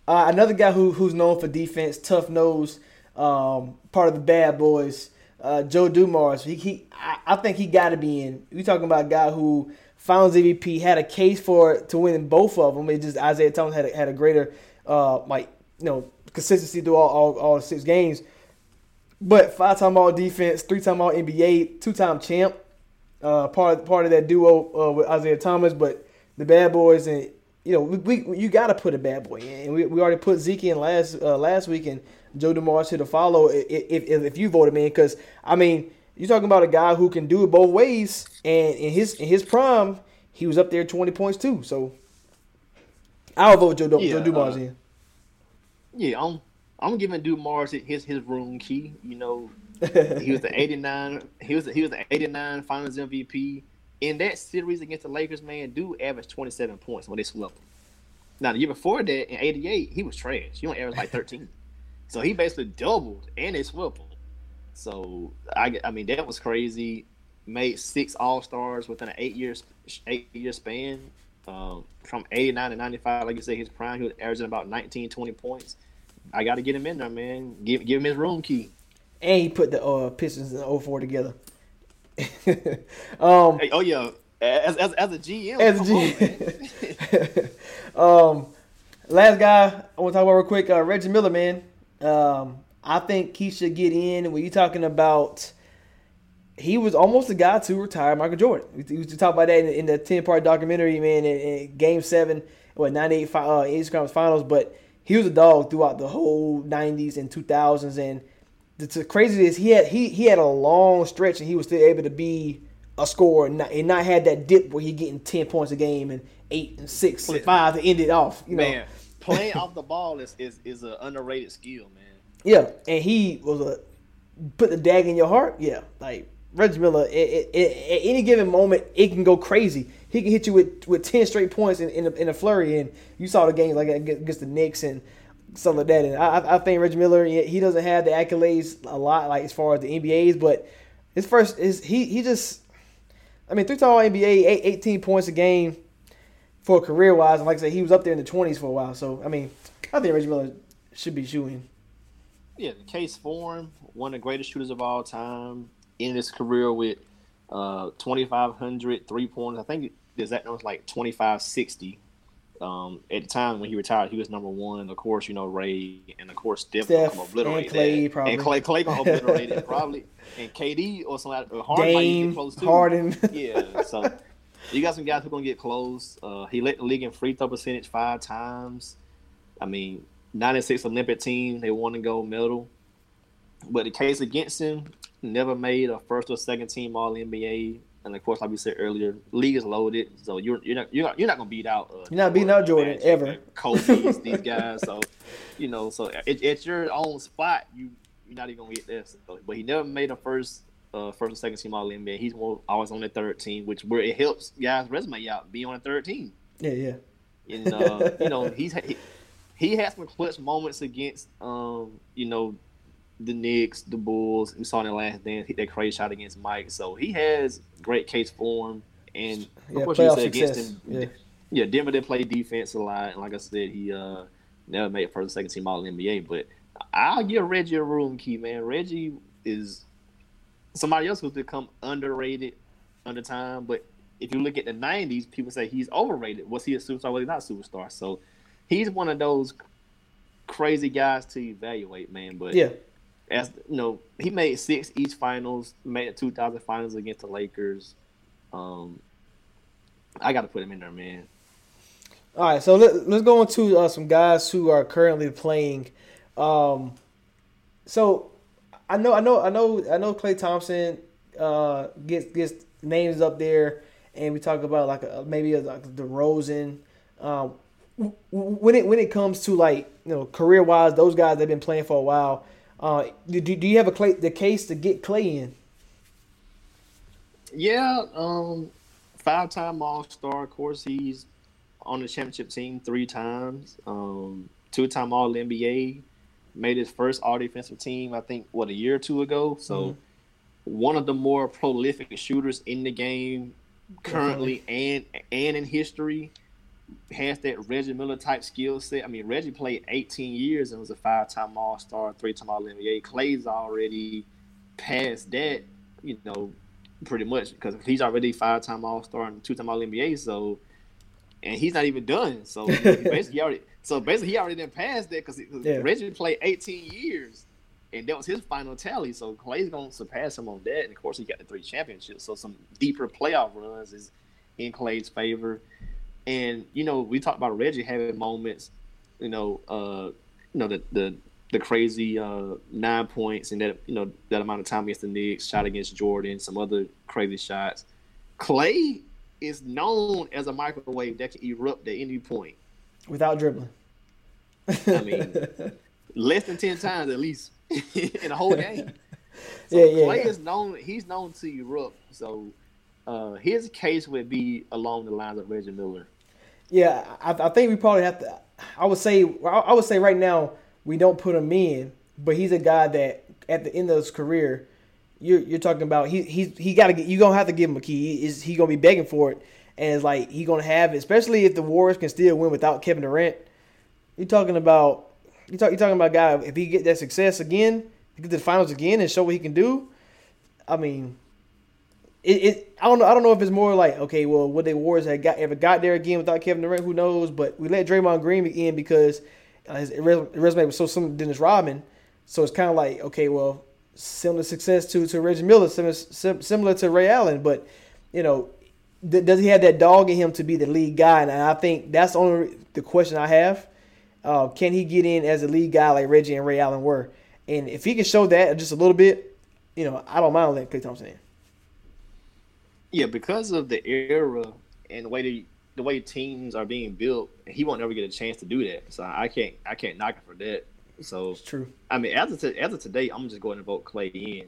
Uh, another guy who who's known for defense, tough nose, um, part of the bad boys. Uh, Joe Dumars. He, he I, I think he got to be in. We talking about a guy who Finals MVP had a case for it to win in both of them. It just Isiah Thomas had a, had a greater uh, like you know consistency through all, all, all six games. But five time All Defense, three time All NBA, two time champ. Uh, part part of that duo uh, with Isiah Thomas, but the bad boys and you know we, we you got to put a bad boy in. And we, we already put Zeke in last uh, last week, and Joe Dumars hit a follow if if, if you voted me because I mean you're talking about a guy who can do it both ways, and in his in his prime he was up there twenty points too. So I'll vote Joe, Yeah, Joe Dumars uh, in. Yeah, I'm I'm giving Dumars his his room key. You know, he was the 89. He was the, he was the 89 Finals MVP in that series against the Lakers. Man, dude averaged 27 points when they swept him. Now the year before that in '88, he was trash. He only averaged like 13. so he basically doubled, and they swept him. So I I mean that was crazy. Made six All Stars within an eight years eight year span. Um, from 89 to 95, like you said, his prime, he was averaging about 19, 20 points. I got to get him in there, man. Give give him his room key. And he put the uh, Pistons in 04 together. um, Hey, oh yeah, as as, as a GM, As a GM. on, um, last guy I want to talk about real quick, uh, Reggie Miller, man. Um, I think he should get in. When you talking about, he was almost the guy to retire Michael Jordan. We, to talk about that in, in the ten part documentary, man. In, in Game Seven, what ninety eight uh, East Conference Finals, but he was a dog throughout the whole nineties and two thousands. And the, crazy is he had he he had a long stretch and he was still able to be a scorer and not, and not had that dip where he getting ten points a game and eight and six and five to end it off. You know, man. Playing off the ball is is is an underrated skill, man. yeah. And he was a put the dag in your heart. Yeah, like Reggie Miller. It, at any given moment, it can go crazy. He can hit you with, with ten straight points in in a, in a flurry, and you saw the games like against the Knicks and stuff like that. And I, I- think Reggie Miller, he doesn't have the accolades a lot, like as far as the NBA's, but his first is he he just, I mean, three All NBA, eight, 18 points a game for career wise, and like I said, he was up there in the twenties for a while. So I mean, I think Reggie Miller should be shooting. Yeah, the case for him, one of the greatest shooters of all time. Ended his career with uh 2,500 three pointers. I think his that number was like 2,560. Um, at the time when he retired, he was number one. And of course, you know Ray, and of course Steph, Steph gonna obliterate and Klay that. probably. and Klay, Klay gonna obliterate it probably, and KD or somebody, or Harden Dame, close. Harden. yeah. So you got some guys who gonna get close. Uh, he led the league in free throw percentage five times. I mean, 96 Olympic team, they won the gold medal. But the case against him, never made a first or second team All NBA. And of course, like we said earlier, league is loaded, so you're you're not you're not, you're not gonna beat out. Uh, You're not beating out Jordan, Magic, ever. and Kobe's these guys. So you know, so it, it's your own spot. You you're not even gonna get this. So, but he never made a first uh, first or second team All NBA. He's more always on the third team, which where it helps guys resume out be on the third team. Yeah, yeah. And uh, you know, he's he, he had some clutch moments against um, you know, the Knicks, the Bulls. We saw in the last dance hit that crazy shot against Mike. So he has great case for him. And of Yeah, course, you said against him, Yeah. yeah, Denver did play defense a lot. And like I said, he uh never made first or second team All NBA. But I'll give Reggie a room key, man. Reggie is somebody else who's become underrated under time. But if you look at the '90s, people say he's overrated. Was he a superstar? Was he not a superstar? So he's one of those crazy guys to evaluate, man. But Yeah. As you know, he made six each finals, made the 2000 finals against the Lakers. Um, I got to put him in there, man. All right, so let, let's go into uh, some guys who are currently playing. Um, so I know, I know, I know, I know. Klay Thompson uh, gets gets names up there, and we talk about like a, maybe a, like DeRozan. Um, when it when it comes to like you know career wise, those guys that've been playing for a while, uh, do, do you have a Klay, the case to get Klay in? Yeah, um, five time All Star. Of course, he's on the championship team three times. Um, two time All NBA. Made his first All Defensive team, I think, what a year or two ago. So, Mhm. one of the more prolific shooters in the game currently and and in history. Has that Reggie Miller type skill set. I mean, Reggie played 18 years and was a five time All Star, three time All NBA. Klay's already past that, you know, pretty much because he's already five time All Star and two time All NBA. So, and he's not even done. So you know, he basically already. So basically, he already didn't pass that because Yeah. Reggie played 18 years, and that was his final tally. So Klay's gonna surpass him on that, and of course, he got the three championships. So some deeper playoff runs is in Klay's favor. And you know, we talked about Reggie having moments. You know, uh, you know the the the crazy uh, nine points and that you know that amount of time against the Knicks, shot against Jordan, some other crazy shots. Klay is known as a microwave that can erupt at any point. Without dribbling. I mean, less than ten times at least in a whole game. So Yeah, yeah, Klay yeah. is known; he's known to erupt. So uh, his case would be along the lines of Reggie Miller. Yeah, I, I think we probably have to. I would say, I would say right now we don't put him in, but he's a guy that at the end of his career, you're you're talking about he he he got to get you gonna have to give him a key. Is he gonna be begging for it, and it's like he gonna have it, especially if the Warriors can still win without Kevin Durant. You're talking about you talk you're talking about a guy if he get that success again, get to the finals again and show what he can do. I mean, it, it I don't know I don't know if it's more like okay, well, would the Warriors have got ever got there again without Kevin Durant? Who knows? But we let Draymond Green in because uh, his res- resume was so similar to Dennis Rodman, so it's kind of like okay, well, similar success to to Reggie Miller, similar similar to Ray Allen, but you know, th- does he have that dog in him to be the lead guy? And I think that's the only the question I have. Uh, can he get in as a lead guy like Reggie and Ray Allen were? And if he can show that just a little bit, you know, I don't mind letting Klay Thompson in. Yeah, because of the era and the way the, the way teams are being built, he won't ever get a chance to do that. So I can't I can't knock him for that. So It's true. I mean, as of, to, as of today, I'm just going to vote Klay in.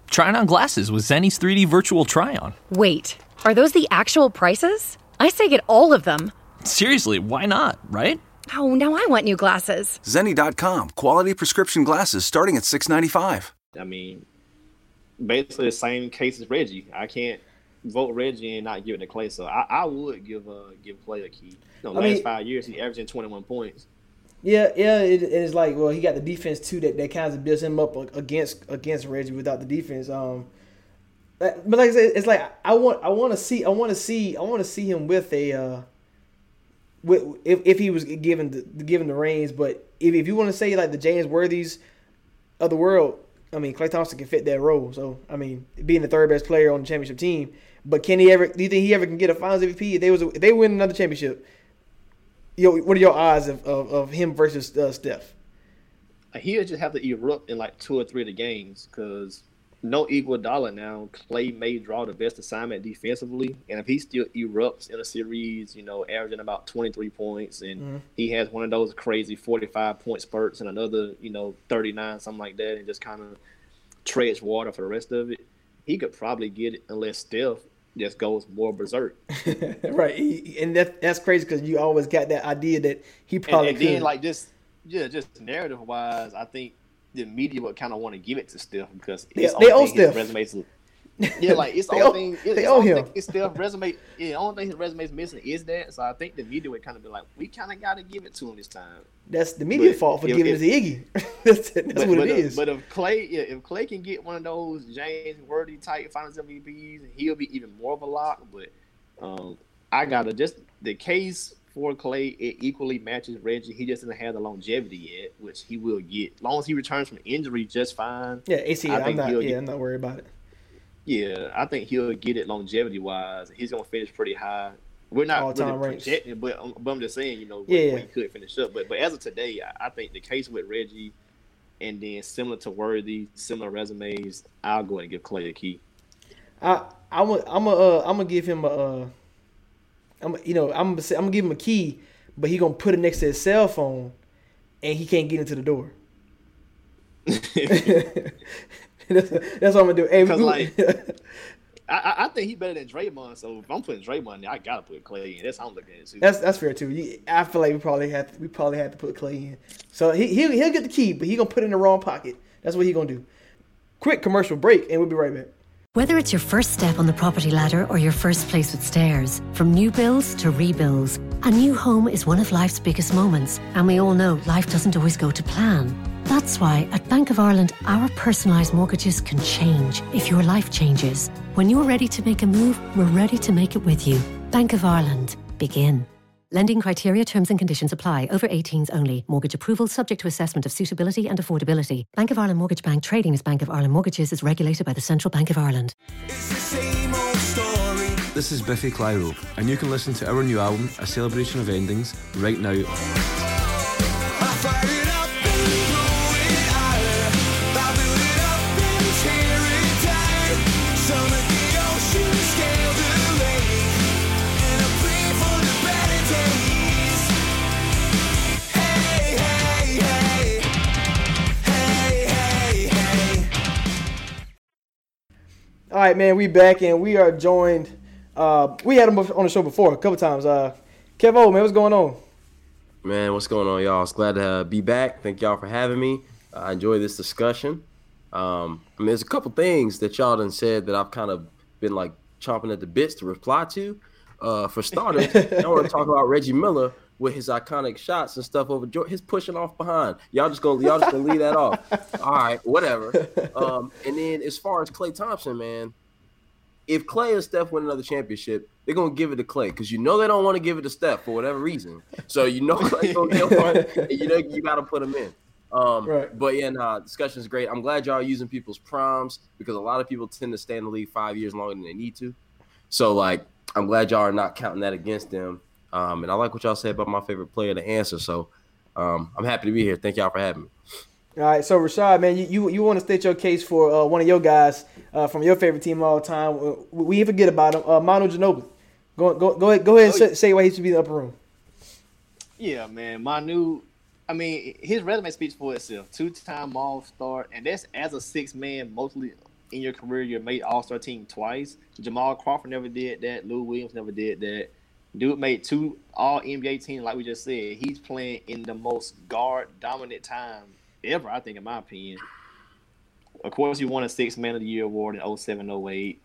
Trying on glasses with Zenni's 3D virtual try on. Wait, are those the actual prices? I say get all of them. Seriously, why not, right? Oh, now I want new glasses. Zenni.com, quality prescription glasses starting at $6.95. I mean, basically the same case as Reggie. I can't vote Reggie and not give it to Klay. So I, I would give uh give Klay a key. No, I last mean- five years he averaging 21 points. Yeah, yeah, it, it's like well, he got the defense too that, that kind of builds him up against against Reggie without the defense. Um, but like I said, it's like I want I want to see I want to see I want to see him with a uh, with if if he was given the given the reins. But if if you want to say like the James Worthies of the world, I mean Klay Thompson can fit that role. So I mean, being the third best player on the championship team, but can he ever? Do you think he ever can get a Finals MVP if they was if they win another championship? Yo, what are your odds of, of, of him versus uh, Steph? He'll just have to erupt in like two or three of the games because no Iguodala now. Klay may draw the best assignment defensively, and if he still erupts in a series, you know, averaging about 23 points, and Mhm. he has one of those crazy 45 point spurts and another, you know, 39, something like that, and just kind of treads water for the rest of it, he could probably get it unless Steph just goes more berserk. right, he, and that that's crazy because you always got that idea that he probably and could. then like just yeah, just narrative wise, I think the media would kind of want to give it to Steph because They- they owe Steph. resume's yeah, like it's the only thing. It's they the owe him. thing It's Steph resume. Yeah, the only thing his resume's missing is that. So I think the media would kind of be like, we kind of got to give it to him this time. that's the media But fault for if- giving if- it to Iggy. that's that's but, what but it if, is. But if Klay, yeah, if Klay can get one of those James Worthy type Finals MVPs, he'll be even more of a lock. But um, I gotta just the case for Klay. It equally matches Reggie. He just doesn't have the longevity yet, which he will get. As long as he returns from injury just fine. Yeah, ACL. I I'm not. Yeah, get- I'm not worried about it. Yeah, I think he'll get it longevity wise. He's gonna finish pretty high. We're not All-time really projecting, but, um, but I'm just saying, you know, Yeah, where, he could finish up. But but as of today, I, I think the case with Reggie, and then similar to Worthy, similar resumes, I'll go ahead and give Klay a key. I I'm a, I'm a, uh, I'm gonna give him a, uh, I'm you know I'm gonna say, I'm gonna give him a key, but he gonna put it next to his cell phone, and he can't get into the door. that's, that's what I'm gonna do. Hey, 'Cause, we- like, I, I- I think he's better than Draymond. So if I'm putting Draymond, in, I gotta put Klay in. That's how I'm looking at it. Too. that's that's fair too. You- I feel like we probably have to, we probably have to put Klay in. So he he'll, he'll get the key, but he gonna put it in the wrong pocket. That's what he gonna do. Quick commercial break, and we'll be right back. Whether it's your first step on the property ladder or your first place with stairs, from new builds to rebuilds, a new home is one of life's biggest moments. And we all know life doesn't always go to plan. That's why at Bank of Ireland, our personalised mortgages can change if your life changes. When you're ready to make a move, we're ready to make it with you. Bank of Ireland. Begin. Lending criteria, terms and conditions apply. Over 18s only. Mortgage approval subject to assessment of suitability and affordability. Bank of Ireland Mortgage Bank trading as Bank of Ireland Mortgages is regulated by the Central Bank of Ireland. This is Biffy Clyro, and you can listen to our new album, A Celebration of Endings, right now. All right, man, we back and we are joined. Uh, we had him on the show before a couple times. Uh, Kevo, man, what's going on? Man, what's going on, y'all? It's glad to uh, be back. Thank y'all for having me. I enjoy this discussion. Um, I mean, there's a couple things that y'all done said that I've kind of been like chomping at the bits to reply to. Uh, for starters, I want to talk about Reggie Miller with his iconic shots and stuff over Jordan. His pushing off behind. Y'all just gonna y'all just gonna leave that off. All right, whatever. Um, and then as far as Klay Thompson, man, if Klay and Steph win another championship, they're gonna give it to Klay because you know they don't want to give it to Steph for whatever reason. So you know Klay gonna get one, and you know you got to put him in. Um, Right. But yeah, nah, discussion is great. I'm glad y'all are using people's proms because a lot of people tend to stay in the league five years longer than they need to. So like, I'm glad y'all are not counting that against them. Um, and I like what y'all said about my favorite player to answer. So um, I'm happy to be here. Thank y'all for having me. All right, so Rashad, man, you you, you want to state your case for uh, one of your guys uh, from your favorite team of all time? Uh, We we forget about him, uh, Manu Ginobili. Go go go ahead, go ahead and say, say why he should be in the upper room. Yeah, man. Manu, I mean, his resume speaks for itself. Two-time All-Star, and that's as a six-man, mostly in your career, you made All-Star team twice. Jamal Crawford never did that. Lou Williams never did that. Dude made two All NBA teams, like we just said. He's playing in the most guard-dominant time ever, I think, in my opinion. Of course, he won a Six Man of the Year award in 07-08.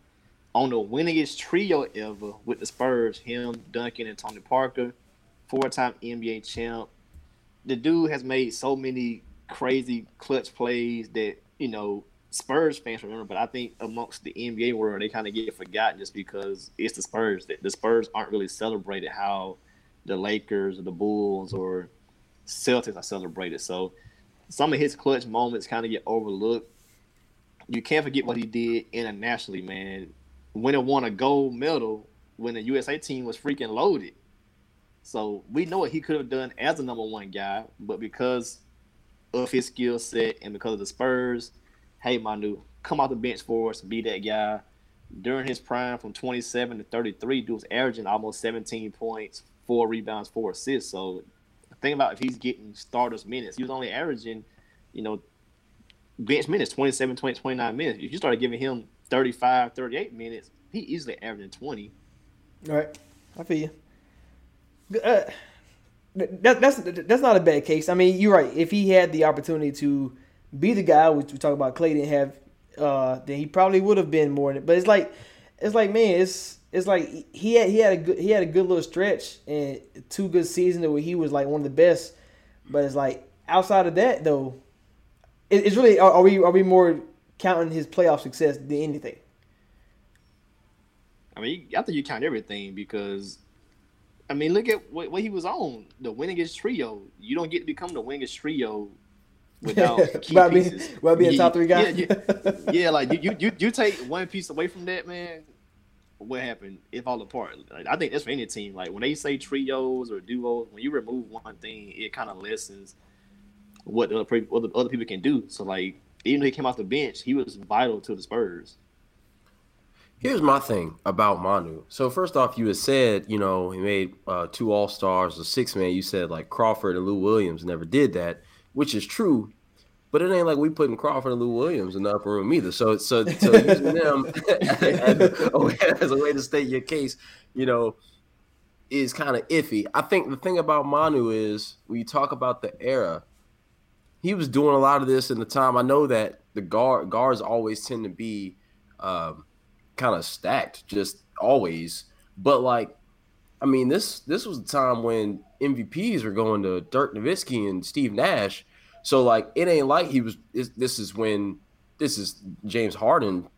On the winningest trio ever with the Spurs, him, Duncan, and Tony Parker four-time NBA champ. The dude has made so many crazy clutch plays that you know Spurs fans remember, but I think amongst the NBA world they kind of get forgotten just because it's the Spurs. The Spurs aren't really celebrated how the Lakers or the Bulls or Celtics are celebrated. So some of his clutch moments kind of get overlooked. You can't forget what he did internationally, man. When it won a gold medal when the USA team was freaking loaded. So we know what he could have done as a number one guy, but because of his skill set and because of the Spurs, hey Manu, come off the bench for us, be that guy. During his prime from 27 to 33, dude was averaging almost 17 points, four rebounds, four assists. So think about if he's getting starters minutes. He was only averaging, you know, bench minutes, 27, 20, 29 minutes. If you started giving him 35, 38 minutes, he easily averaging 20. All right, I feel you. Uh, that, that's that's not a bad case. I mean, you're right. If he had the opportunity to be the guy, which we talk about, Klay didn't have, uh, then he probably would have been more. But it's like, it's like, man, it's it's like he had he had a good he had a good little stretch and two good seasons where he was like one of the best. But it's like outside of that though, it, it's really are, are we are we more counting his playoff success than anything? I mean, I think you count everything because I mean, look at what, what he was on. The winningest trio. You don't get to become the winningest trio without key being- pieces. without being Yeah, top three guy? Yeah, yeah, yeah, like you, you, you, you take one piece away from that, man. What happened? It fall apart. Like, I think that's for any team. Like when they say trios or duos, when you remove one thing, it kind of lessens what the other, what the other people can do. So like, even though he came off the bench, he was vital to the Spurs. Here's my thing about Manu. So first off, you had said, you know, he made uh, two All Stars, a six man. You said like Crawford and Lou Williams never did that, which is true. But it ain't like we putting Crawford and Lou Williams in the upper room either. So, so, so using them as, a way, to state your case, you know, is kind of iffy. I think the thing about Manu is when you talk about the era, he was doing a lot of this in the time. I know that the guard guards always tend to be um, kind of stacked, just always. But like, I mean, this this was the time when MVPs were going to Dirk Nowitzki and Steve Nash. So like, it ain't like he was. This, is when this is James Harden,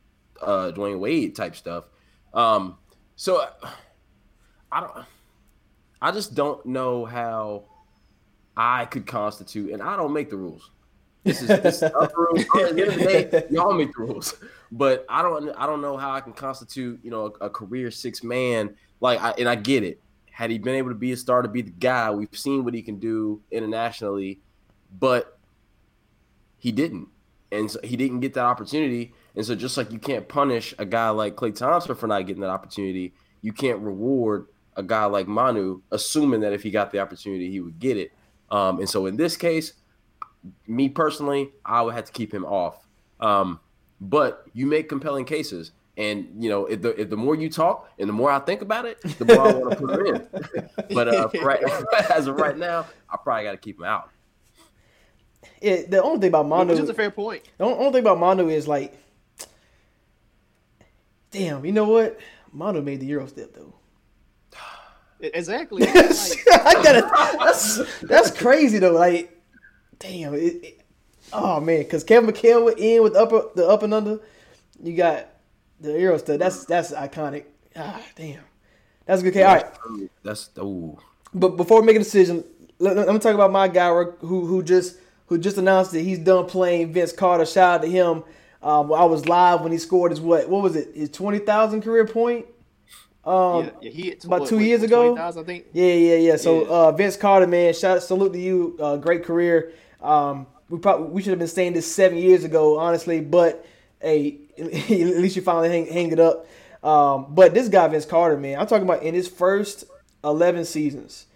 uh, Dwyane Wade type stuff. Um, so I don't. I just don't know how I could constitute, and I don't make the rules. This is this is upper rules. At the end of the day, y'all make the rules, but I don't. I don't know how I can constitute, you know, a, a career six man. Like, I, and I get it. Had he been able to be a star, to be the guy, we've seen what he can do internationally, but he didn't, and so he didn't get that opportunity. And so, just like you can't punish a guy like Klay Thompson for not getting that opportunity, you can't reward a guy like Manu, assuming that if he got the opportunity, he would get it. Um, and so, in this case, me personally, I would have to keep him off. Um, but you make compelling cases, and you know, if the if the more you talk and the more I think about it, the more I want to put him in. but uh, right as of right now, I probably got to keep him out. It, the only thing about Manu, Which is a fair point. The only, only thing about Manu is like, damn, you know what? Manu made the Euro step though. Exactly. I gotta. That's that's crazy though. Like, damn. It, it- oh man, because Kevin McHale went in with upper the up and under. You got the Euro step. That's that's iconic. Ah, damn. That's a good. Okay, all right. That's ooh. But before we make a decision, let, let me talk about my guy who who just who just announced that he's done playing Vince Carter. Shout out to him. Um, I was live when he scored his what? What was it? His twenty thousand career point. Um, yeah, yeah, he hit about two what, years what, ago. 20,000, I think. Yeah, yeah, yeah. So Yeah. Uh, Vince Carter, man, shout salute to you. Uh, great career. Um, we probably we should have been saying this seven years ago, honestly. But hey, at least you finally hang, hang it up. Um, but this guy, Vince Carter, man, I'm talking about in his first 11 seasons,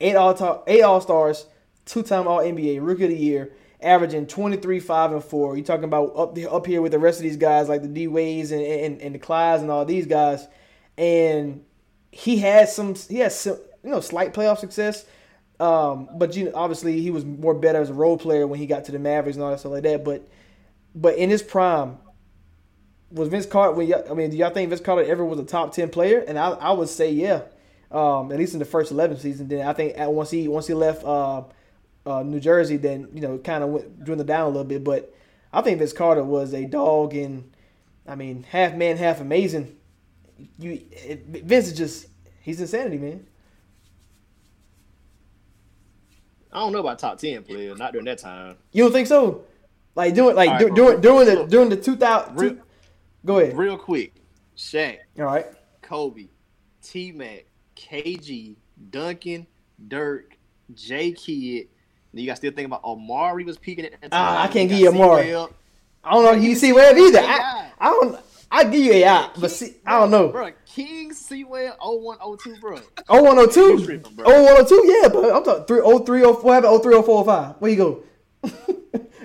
eight all eight All Stars, two time All NBA, Rookie of the Year, averaging 23, five and four. You talking about up up here with the rest of these guys like the D Wades and, and and the Clydes and all these guys, and he has some he has some you know slight playoff success. Um, but you know, obviously he was more better as a role player when he got to the Mavericks and all that stuff like that. But but in his prime, was Vince Carter? When I mean, do y'all think Vince Carter ever was a top ten player? And I, I would say yeah, um, at least in the first eleven season. Then I think at, once he once he left uh, uh, New Jersey, then you know kind of went dwindled down a little bit. But I think Vince Carter was a dog, and I mean half man, half amazing. You it, Vince is just he's insanity, man. I don't know about top ten player, not during that time. You don't think so? Like doing like right, during during the during the two thousand. Real- Go ahead. Real quick, Shaq, All right. Kobe, T Mac, KG, Duncan, Dirk, J Kidd. Then you got to still think about Omari was peaking at that time. Ah, I can't give you. C-Well. I don't know. You see Webb either. I, I don't. I give you a AI, but see, I don't know. Bro, King, Sewell, 0102, bro. Oh one oh two. You tripping, bro. Oh one oh two. Yeah, but I'm talking three oh three oh four. What happened? Oh three oh four oh five. Where you go?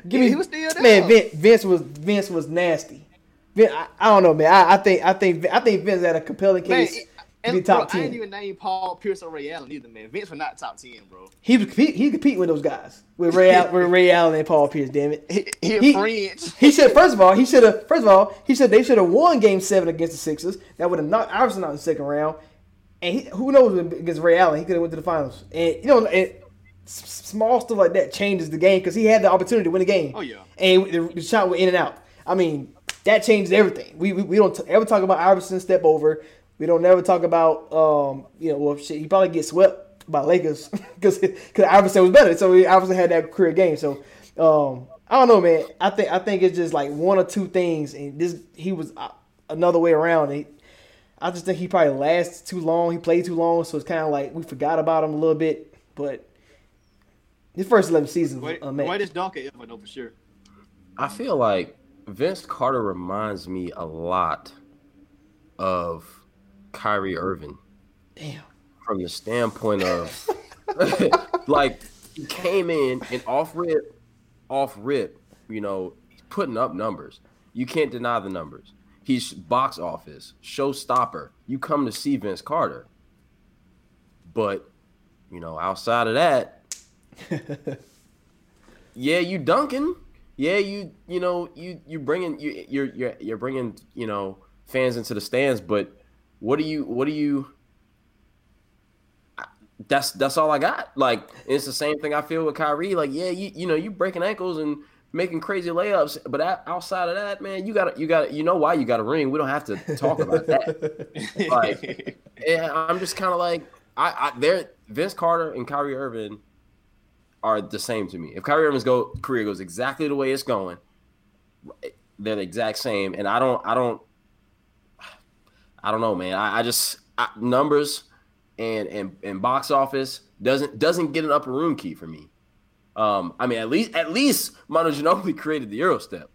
Give me. he was still there. Man, Vince, Vince was Vince was nasty. Vin, I, I don't know, man. I, I think I think I think Vince had a compelling Man, case it- to be and, bro, top I ain't ten. even name Paul Pierce or Ray Allen either, man. Vince was not top 10, bro. He was compete, he compete with those guys with Ray with Ray Allen and Paul Pierce. Damn it. He, He- French. He should first of all he should have first of all he said they should have won Game Seven against the Sixers. That would have knocked Iverson out in the second round. And he, who knows against Ray Allen he could have went to the finals. And you know and small stuff like that changes the game because he had the opportunity to win the game. Oh, yeah. And the, the shot went in and out. I mean that changes everything. We we, we don't t- ever talk about Iverson step over. We don't never talk about um, you know, well, shit, he probably get swept by Lakers because because Iverson was better, so he Iverson had that career game. So um, I don't know, man. I think I think it's just like one or two things, and this he was uh, another way around. He, I just think he probably lasts too long. He played too long, so it's kind of like we forgot about him a little bit. But his first eleven seasons, Great, uh, man. greatest dunk ever, though, for sure. I feel like Vince Carter reminds me a lot of Kyrie Irving. Damn. From the standpoint of like he came in and off rip, off rip, you know, putting up numbers. You can't deny the numbers. He's box office, showstopper. You come to see Vince Carter. But, you know, outside of that, yeah, you dunking. Yeah, you you know you you bringing you you're you're you're bringing you know fans into the stands, but what do you what do you? That's that's all I got. Like it's the same thing I feel with Kyrie. Like yeah, you you know you breaking ankles and making crazy layups, but outside of that, man, you got you got you know why you got a ring. We don't have to talk about that. like, yeah, I'm just kind of like I, I there Vince Carter and Kyrie Irving are the same to me. If Kyrie Irving's go career goes exactly the way it's going, they're the exact same. And I don't, I don't, I don't know, man. I, I just I, numbers and and and box office doesn't doesn't get an upper room key for me. Um, I mean, at least at least Manu Ginobili created the Euro step,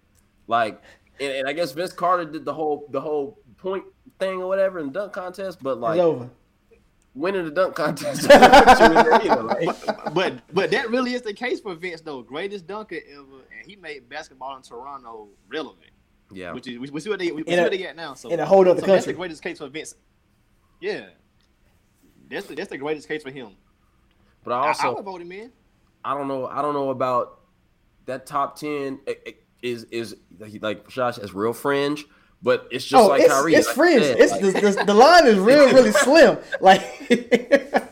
like, and, and I guess Vince Carter did the whole the whole point thing or whatever in the dunk contest, but like It's over. winning the dunk contest. either, like, but but that really is the case for Vince though. Greatest dunker ever, and he made basketball in Toronto relevant. Yeah, which is we, we see what they we, In see a- what they get now. So in a whole other so That's country. the greatest case for Vince. Yeah, that's the, that's the greatest case for him. but I I, I also would vote him in. I don't know. I don't know about that top ten i- i- is is like Josh as real fringe, but it's just oh, like it's, Kyrie. it's like fringe. said, It's like- the, the, the line is real, really slim. Like,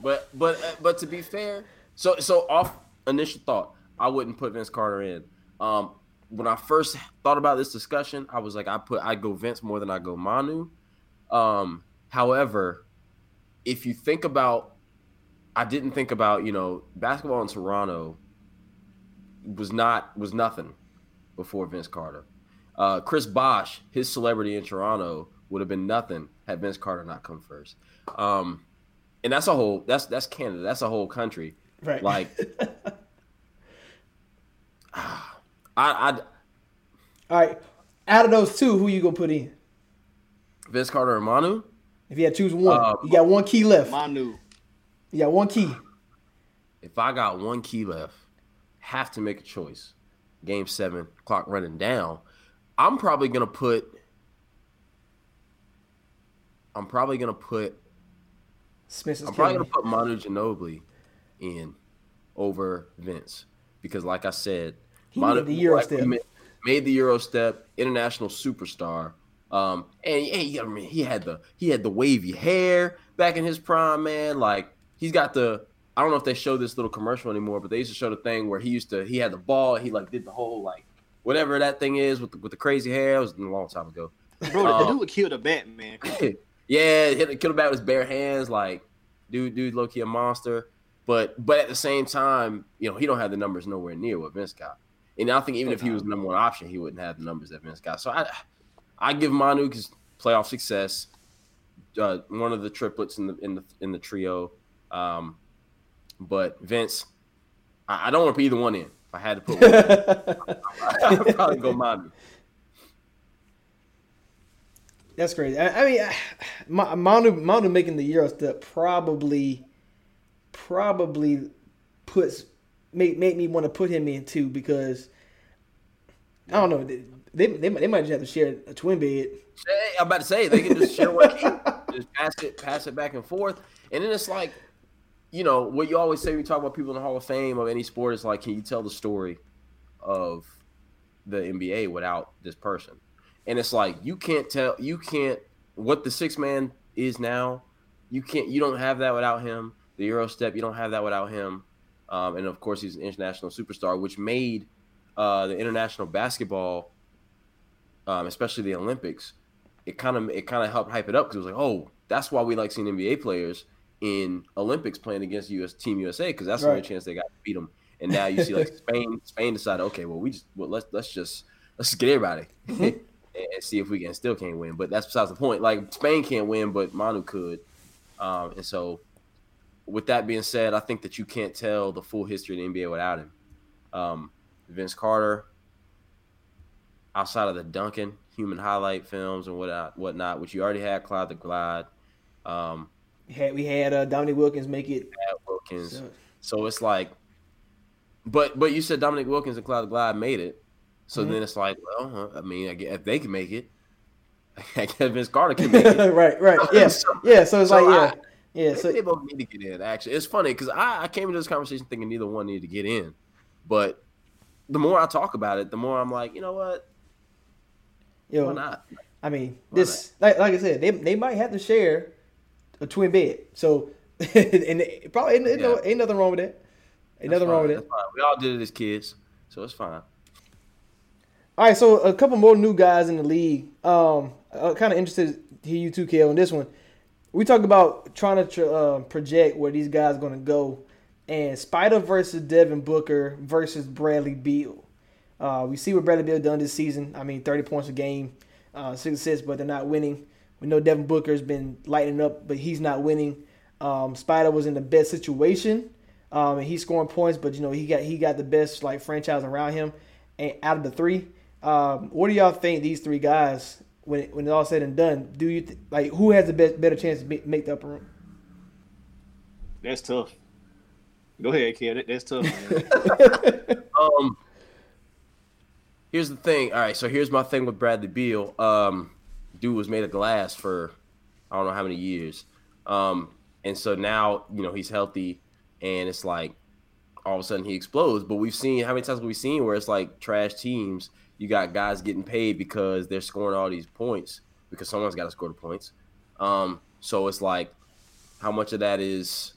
but but uh, but to be fair, so so off initial thought, I wouldn't put Vince Carter in. Um, when I first thought about this discussion, I was like, I put I go Vince more than I go Manu. Um, however, if you think about, I didn't think about you know basketball in Toronto was not was nothing before Vince Carter. Uh, Chris Bosh, his celebrity in Toronto would have been nothing had Vince Carter not come first. Um, and that's a whole that's that's Canada. That's a whole country. Right. Like, I I all right, out of those two, who you gonna put in? Vince Carter and Manu. If you had to choose one, Uh, you got one key left. Manu. You got one key. If I got one key left, have to make a choice. Game seven, clock running down. I'm probably gonna put. I'm probably gonna put. Smith I'm probably gonna put Manu Ginobili in over Vince because, like I said, He made the Euro step. Made, made the Euro step, international superstar. Um, and yeah, you gotta he had the he had the wavy hair back in his prime, man. Like he's got the I don't know if they show this little commercial anymore, but they used to show the thing where he used to he had the ball, he like did the whole like whatever that thing is with the, with the crazy hair. It was a long time ago. Bro, the Um, dude would kill the Batman. yeah, hit the killed back with his bare hands, like dude, dude, low key a monster. But but at the same time, you know, he don't have the numbers nowhere near what Vince got. And I think even if he was the number one option, he wouldn't have the numbers that Vince got. So I I give Manu his playoff success, uh, one of the triplets in the in the in the trio. Um, but Vince, I, I don't want to put either one in. If I had to put one, in, I would probably go Manu. That's crazy. I, I mean, Ma- Manu Manu making the Euro step probably probably puts make make me want to put him in too because I don't know they they, they, might- they might just have to share a twin bed. Hey, I'm about to say they can just share one key, just pass it, pass it back and forth, and then it's like, you know, what you always say when you talk about people in the Hall of Fame of any sport is like, can you tell the story of the NBA without this person? And it's like you can't tell, you can't what the six man is now. You can't, you don't have that without him. The Euro step, you don't have that without him. Um, and of course, he's an international superstar, which made uh, the international basketball, um, especially the Olympics, it kind of it kind of helped hype it up because it was like, oh, that's why we like seeing NBA players in Olympics playing against US Team USA because that's the only chance they got to beat them. And now you see like Spain, Spain decided, okay, well we just well let's let's just let's get everybody and and see if we can still can't win. But that's besides the point. Like Spain can't win, but Manu could. Um, and so, with that being said, I think that you can't tell the full history of the NBA without him. Um, Vince Carter, outside of the Duncan human highlight films and whatnot, whatnot, which you already had, Clyde the Glide, um, We had we had uh, Dominique Wilkins make it. Wilkins. So- So it's like, but but you said Dominique Wilkins and Clyde the Glide made it. So Mhm. then it's like, well, I mean, I guess if they can make it, I guess Vince Carter can make it. right, right, yeah, yeah. So it's like, yeah, I- yeah. Maybe So they both need to get in. Actually, it's funny because I, I came into this conversation thinking neither one needed to get in, but the more I talk about it, the more I'm like, you know what? Yo, Why not? I mean, this like like I said, they they might have to share a twin bed. So and it probably ain't, ain't, no, ain't nothing wrong with that. Ain't That's nothing wrong with that. We all did it as kids, so it's fine. All right, so a couple more new guys in the league. Um, I'm kind of interested to hear you too, Kale, on this one. We talk about trying to tr- uh, project where these guys going to go, and Spida versus Devin Booker versus Bradley Beal. Uh, we see what Bradley Beal done this season. I mean, 30 points a game, uh, six assists, but they're not winning. We know Devin Booker's been lighting up, but he's not winning. Um, Spida was in the best situation, um, and he's scoring points, but you know he got he got the best like franchise around him. And out of the three, um, what do y'all think these three guys when it, when it's all said and done? Do you th- like who has the best better chance to be, make the upper room? That's tough. Go ahead, kid. That- That's tough. Man. Um, here's the thing. All right, so here's my thing with Bradley Beal. Um, dude was made of glass for I don't know how many years. Um, and so now you know he's healthy, and it's like all of a sudden he explodes. But we've seen how many times we've we seen where it's like trash teams. You got guys getting paid because they're scoring all these points because someone's got to score the points. Um, so it's like how much of that is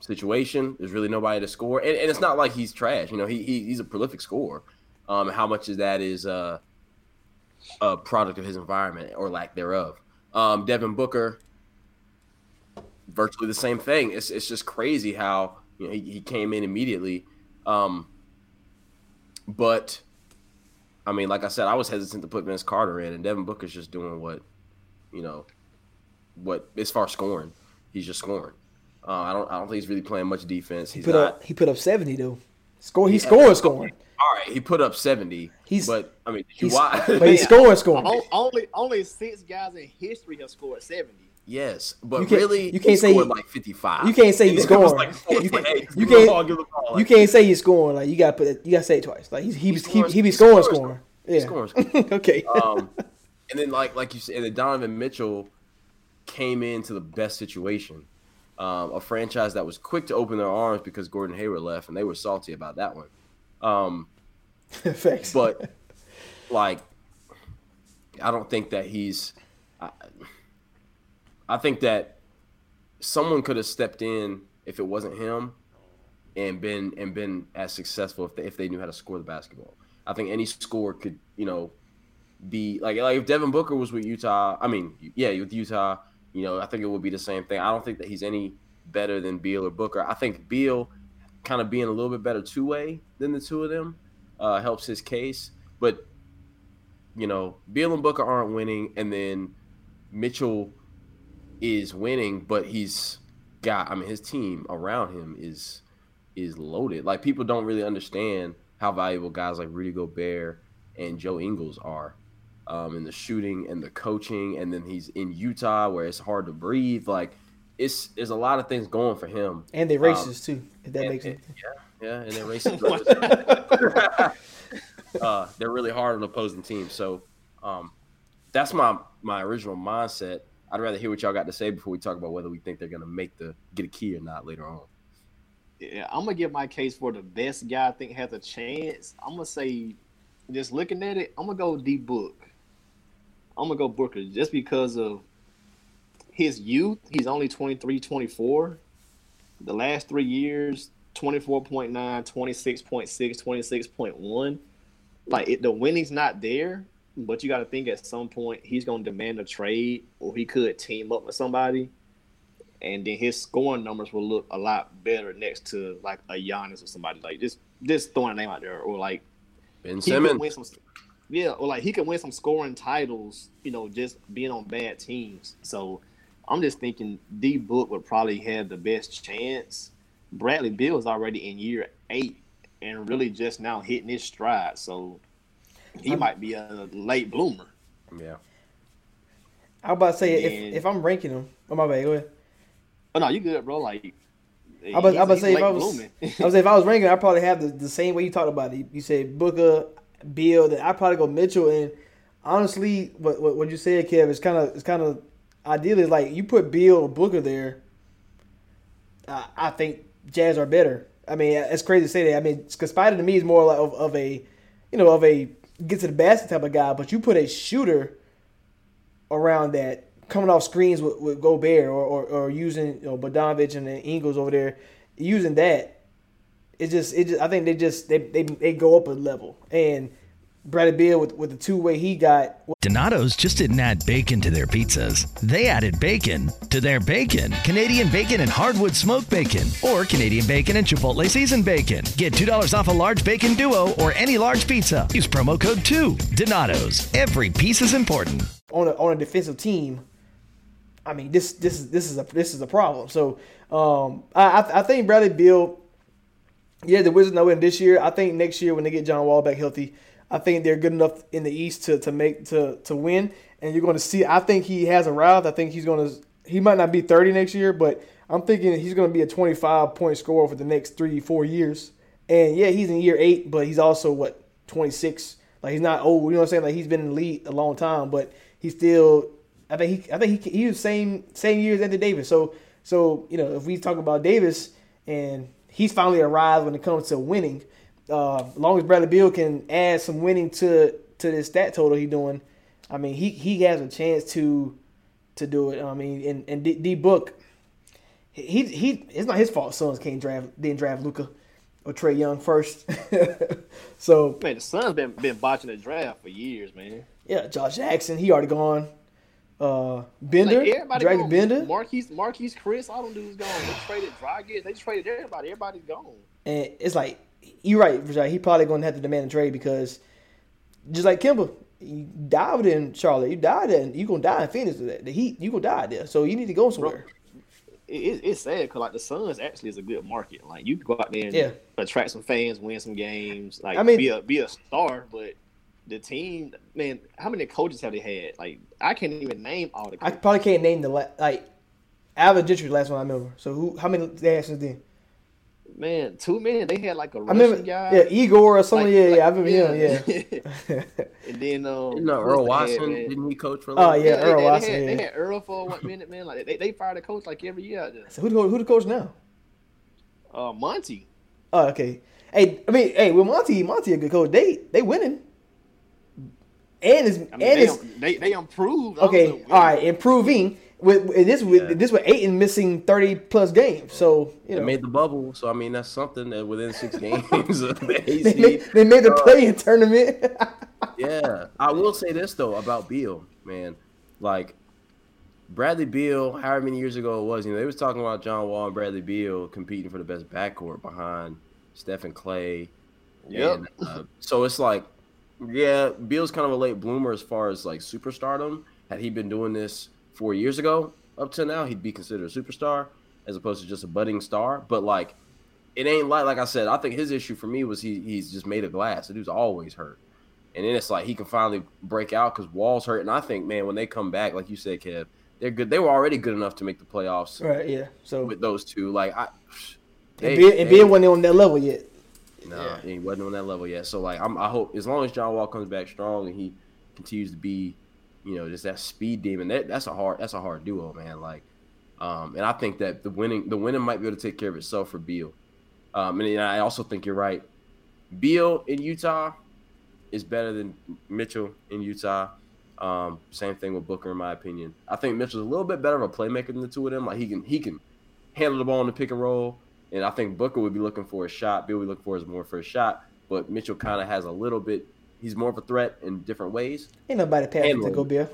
situation. There's really nobody to score, and, and it's not like he's trash. You know, he, he he's a prolific scorer. Um, how much of that is uh, a product of his environment or lack thereof? Um, Devin Booker, virtually the same thing. It's it's just crazy how you know he, he came in immediately, um, but I mean, like I said, I was hesitant to put Vince Carter in, and Devin Booker's just doing what you know what as far as scoring, he's just scoring. Uh, I don't I don't think he's really playing much defense. He put not. up he put up seventy though. Score he's Yeah, scoring scoring. All right, he put up seventy. He's- but I mean, you he's- why? but he's scoring scoring. Only only six guys in history have scored seventy. Yes, but You can't- really, you can't he say scored he- like fifty-five. You can't say he's It was scoring. like 48. you, can't, him the ball, give ball. you Like, can't say he's scoring. Like you got to put it, you got to say it twice. Like he's, he, he, scoring- he, be he's scoring scoring, scoring. Yeah. scoring, scoring. okay. um, and then like like you said, and then Donovan Mitchell came into the best situation. Um, a franchise that was quick to open their arms because Gordon Hayward left, and they were salty about that one. Um, Facts. but like, I don't think that he's. I, I think that someone could have stepped in if it wasn't him, and been and been as successful if they, if they knew how to score the basketball. I think any score could you know be like like if Devin Booker was with Utah. I mean, yeah, with Utah, you know, I think it would be the same thing. I don't think that he's any better than Beal or Booker. I think Beal kind of being a little bit better two way than the two of them uh, helps his case. But you know, Beal and Booker aren't winning, and then Mitchell is winning, but he's got. I mean, his team around him is is loaded. Like people don't really understand how valuable guys like Rudy Gobert and Joe Ingles are. Um, in the shooting and the coaching, and then he's in Utah where it's hard to breathe. Like it's there's a lot of things going for him. and they Um, racist too. If that and- makes and- sense. Yeah, yeah, and they're racist. uh, they're really hard on opposing teams. So um, that's my my original mindset. I'd rather hear what y'all got to say before we talk about whether we think they're gonna make the get a key or not later on. Yeah, I'm gonna give my case for the best guy I think has a chance. I'm gonna say, just looking at it, I'm gonna go D Book. I'm gonna go Booker just because of his youth. He's only 23, 24. The last three years, 24.9, 26.6, 26.1. Like it, the winning's not there, but you got to think at some point he's going to demand a trade, or he could team up with somebody, and then his scoring numbers will look a lot better next to like a Giannis or somebody like just just throwing a name out there, or like Ben Simmons. win some, yeah, or like he can win some scoring titles, you know, just being on bad teams. So I'm just thinking D Book would probably have the best chance. Bradley Beal is already in year eight and really just now hitting his stride. So he I'm- might be a late bloomer. Yeah. I was about to say And- if if I'm ranking them, oh my bad, go ahead. Oh no, you good, bro? Like I was, I was about to say if I was. I was if I was ranking, I probably have the, the same way you talked about it. You, you said Booker, Beal, then I probably go Mitchell. And honestly, what what, what you said, Kev, is kind of it's kind of ideally like you put Beal or Booker there. Uh, I think Jazz are better. I mean, it's crazy to say that. I mean, because Spida to me is more like of, of a, you know, of a get to the basket type of guy. But you put a shooter around that coming off screens with, with Gobert or, or, or using you know Bogdanovich and Ingles over there using that. It just it just I think they just they they, they go up a level and Bradley Beal with with the two way he got Donato's just didn't add bacon to their pizzas. They added bacon to their bacon. Canadian bacon and hardwood smoked bacon, or Canadian bacon and Chipotle seasoned bacon. Get $2 off a large bacon duo or any large pizza. Use promo code 2. Donato's. Every piece is important. on a on a defensive team. I mean this this is this is a this is a problem. So um, I I- I think Bradley Beal. Yeah, the Wizards know in this year. I think next year when they get John Wall back healthy, I think they're good enough in the East to, to make to to win. And you're going to see. I think he has arrived. I think he's going to. He might not be 30 next year, but I'm thinking he's going to be a 25 point scorer for the next three four years. And yeah, he's in year eight, but he's also what 26. Like he's not old. You know what I'm saying? Like he's been in the league a long time, but he's still. I think he. I think he. He was same same year as Anthony Davis. So so you know if we talk about Davis and he's finally arrived when it comes to winning. Uh, as long as Bradley Beal can add some winning to to this stat total he's doing, I mean he he has a chance to to do it. I mean and and D, D Book, he he it's not his fault. Suns can't draft didn't draft Luka or Trae Young first. so Man, the Suns been been botching the draft for years, man. yeah, Josh Jackson he already gone. Uh, Bender, Like, Dragan gone. Bender, Marquise, Marquise, Chris, all them dudes gone. They traded Dragic. They just traded everybody. Everybody's gone. And it's like you're right, Rashad. He probably going to have to demand a trade because just like Kemba, you died in Charlotte. You died in you gonna die in Phoenix. The the Heat, you gonna die there. So you need to go somewhere. It, it, it's sad because like the Suns actually is a good market. Like you can go out there and Yeah. attract some fans, win some games. Like I mean- be a be a star, but the team, man, how many coaches have they had? Like I can't even name all the. I probably can't name the like Alvin Gentry. The last one I remember. So who? How many they had since then? Man, two men. They had like a I Russian remember. guy. Yeah, Igor or something. Like- yeah, like- yeah. I remember him. Yeah. and then um, You know, Earl they had, Watson, didn't he coach for Oh, little yeah, bit? Earl they, Watson, They had, yeah. they had Earl for one minute, man. Like they, they fired a coach like every year. so who the, who the coach now? Uh, Monty. Oh, okay. Hey, I mean, hey, with Monty, Monty a good coach. They they winning. And is I mean, and they, is they they improved. Okay, all right, improving with, with this with this with Ayton missing thirty plus games. So you They made the bubble, so I mean that's something that within six games of the they, AC. made, they made the Uh, play-in tournament. yeah, I will say this though about Beal, man. Like Bradley Beal, however many years ago it was, you know, they was talking about John Wall and Bradley Beal competing for the best backcourt behind Stephen Klay. Yep. And, uh, so it's like, yeah, Beal's kind of a late bloomer as far as like superstardom. Had he been doing this four years ago up to now, he'd be considered a superstar as opposed to just a budding star. But like, it ain't like like I said. I think his issue for me was he he's just made of glass. The dude's always hurt. And then it's like he can finally break out because Wall's hurt. And I think, man, when they come back, like you said, Kev, they're good. They were already good enough to make the playoffs right? Yeah. So with those two. Like I, and Beal, and Beal wasn't on that level yet. no, he wasn't on that level yet. So like, I'm, I hope as long as John Wall comes back strong and he continues to be, you know, just that speed demon. That that's a hard that's a hard duo, man. Like, um, and I think that the winning the winning might be able to take care of itself for Beal. Um, and then I also think you're right. Beal in Utah is better than Mitchell in Utah. Um, same thing with Booker, in my opinion. I think Mitchell's a little bit better of a playmaker than the two of them. Like he can he can handle the ball in the pick and roll, and I think Booker would be looking for a shot. Beal would be looking for is more for a shot, but Mitchell kind of has a little bit. He's more of a threat in different ways. Ain't nobody passing to Handling Gobert.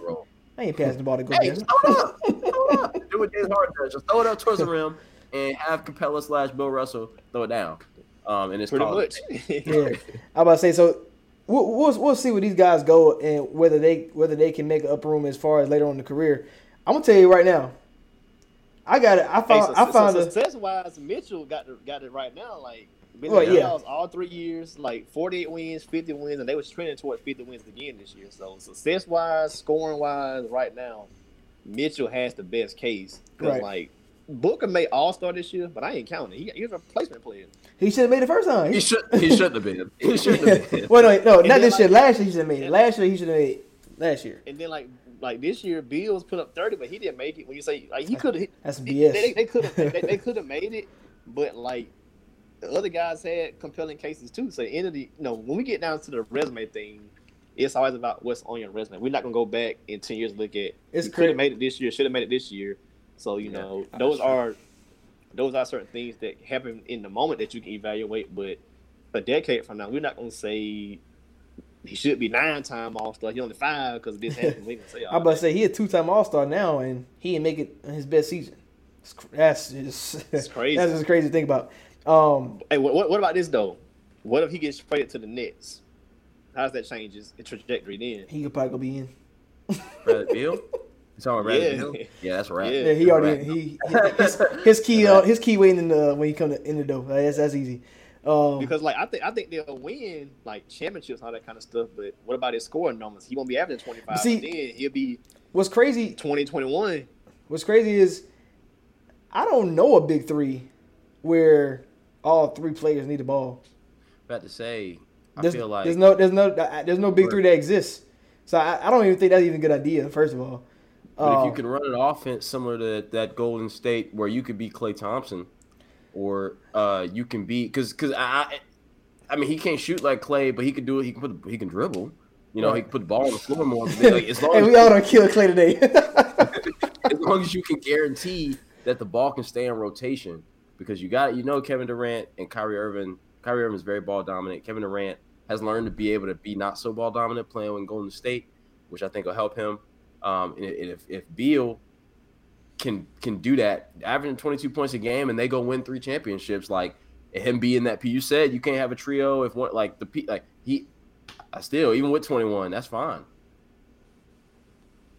I ain't passing the ball to Hey, Gobert. just throw it up. Throw it up. Do what James Harden does. Just throw it up towards the rim and have Capela slash Bill Russell throw it down. Um, and it's Pretty called- much. yeah, I about to say so. We'll, we'll we'll see where these guys go and whether they whether they can make up room as far as later on in the career. I'm gonna tell you right now. I got it. I Hey, found so, I found so a, success wise, Mitchell got the, got it right now. Like been Well, in the yeah. playoffs all three years, like 48 wins, 50 wins, and they was trending toward 50 wins again this year. So success wise, scoring wise, right now, Mitchell has the best case. Because Right. like Booker made All Star this year, but I ain't counting. He, he was a replacement player. he should have made it first time. He should he shouldn't have been. He shouldn't have been. well, no, no, And not then, this year. Last year he should have made it. Last year he should have made it. Last year. And then like like this year, Beal's put up 30, but he didn't make it. When you say like he could have, That's they, BS. they, they could have they, they could have made it, but like the other guys had compelling cases too. So the end of the you know when we get down to the resume thing, it's always about what's on your resume. We're not gonna go back in ten years and look at It's you could have made it this year, should have made it this year. So you know those are those are certain things that happen in the moment that you can evaluate. But a decade from now, we're not gonna say he should be nine time All Star. He only five because this happened. We can say all I'm about to say he a two time All Star now, and he didn't make it in his best season. That's just It's crazy. That's just crazy to think about. Um, Hey, what, what about this though? What if he gets traded to the Nets? How does that change his trajectory then? he could probably go be in. Bradley Beal? You talking Bradley Yeah. Beal? Yeah, that's right. Yeah. Yeah, he already he, he his, his key uh, his key waiting in the when he come to, in the door. That's that's easy. Um, Because like I think I think they'll win like championships and all that kind of stuff. But what about his scoring numbers? He won't be averaging twenty five. See- then he'll be what's crazy twenty twenty one. What's crazy is I don't know a big three where all three players need the ball. About to say, I There's, feel like there's no there's no there's no big three that exists. So I, I don't even think that's even a good idea. First of all, But if Uh, you can run an offense similar to that Golden State, where you could be Klay Thompson, or uh, you can be because because I, I mean he can't shoot like Klay, but he can do it. He can put he can dribble. You know, he can put the ball on the floor more. Like, as long and as we all don't kill Klay today. as long as you can guarantee that the ball can stay in rotation, because you got you know Kevin Durant and Kyrie Irving. Kyrie Irving is very ball dominant. Kevin Durant has learned to be able to be not so ball dominant playing in Golden State, which I think will help him. Um, and if if Beal can can do that, averaging 22 points a game, and they go win three championships, like him being that P. You said you can't have a trio if one like the P like he. I still even with 21, that's fine.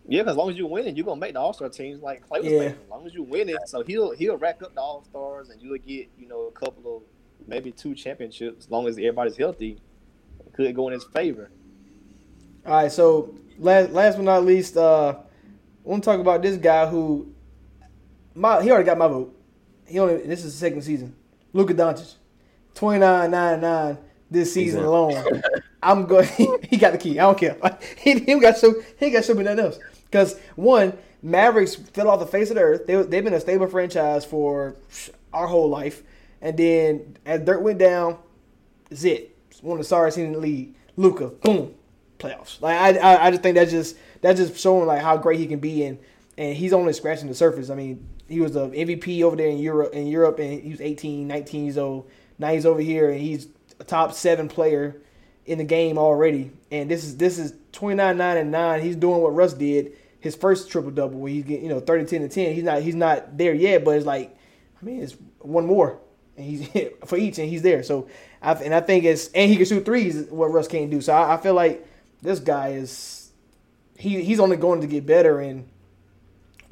Yeah, because as long as you winning, you're gonna make the All Star teams like Klay was Yeah. making. As long as you winning, so he'll he'll rack up the All Stars and you'll get you know a couple of maybe two championships. As long as everybody's healthy, it could go in his favor. all right, so last last but not least, uh, I want to talk about this guy who my he already got my vote. He only this is the second season. Luka Doncic, twenty nine nine nine this season in. alone. I'm going. he got the key. I don't care. He, he got so he got so many else. Because one, Mavericks fell off the face of the earth. They they've been a stable franchise for our whole life, and then as Dirk went down, it's it. One of the teams in the league. Luka, boom, playoffs. Like I, I, I just think that's just that's just showing like how great he can be, and and he's only scratching the surface. I mean, he was the MVP over there in Europe, in Europe, and he was 18, 19 years old. Now he's over here, and he's a top seven player in the game already. And this is this is 29, 9, and 9. He's doing what Russ did his first triple double, where he's getting you know 30, 10, and 10. He's not he's not there yet, but it's like, I mean, it's one more, and he's for each, and he's there. So, I, and I think it's and he can shoot threes, what Russ can't do. So I, I feel like this guy is he he's only going to get better. And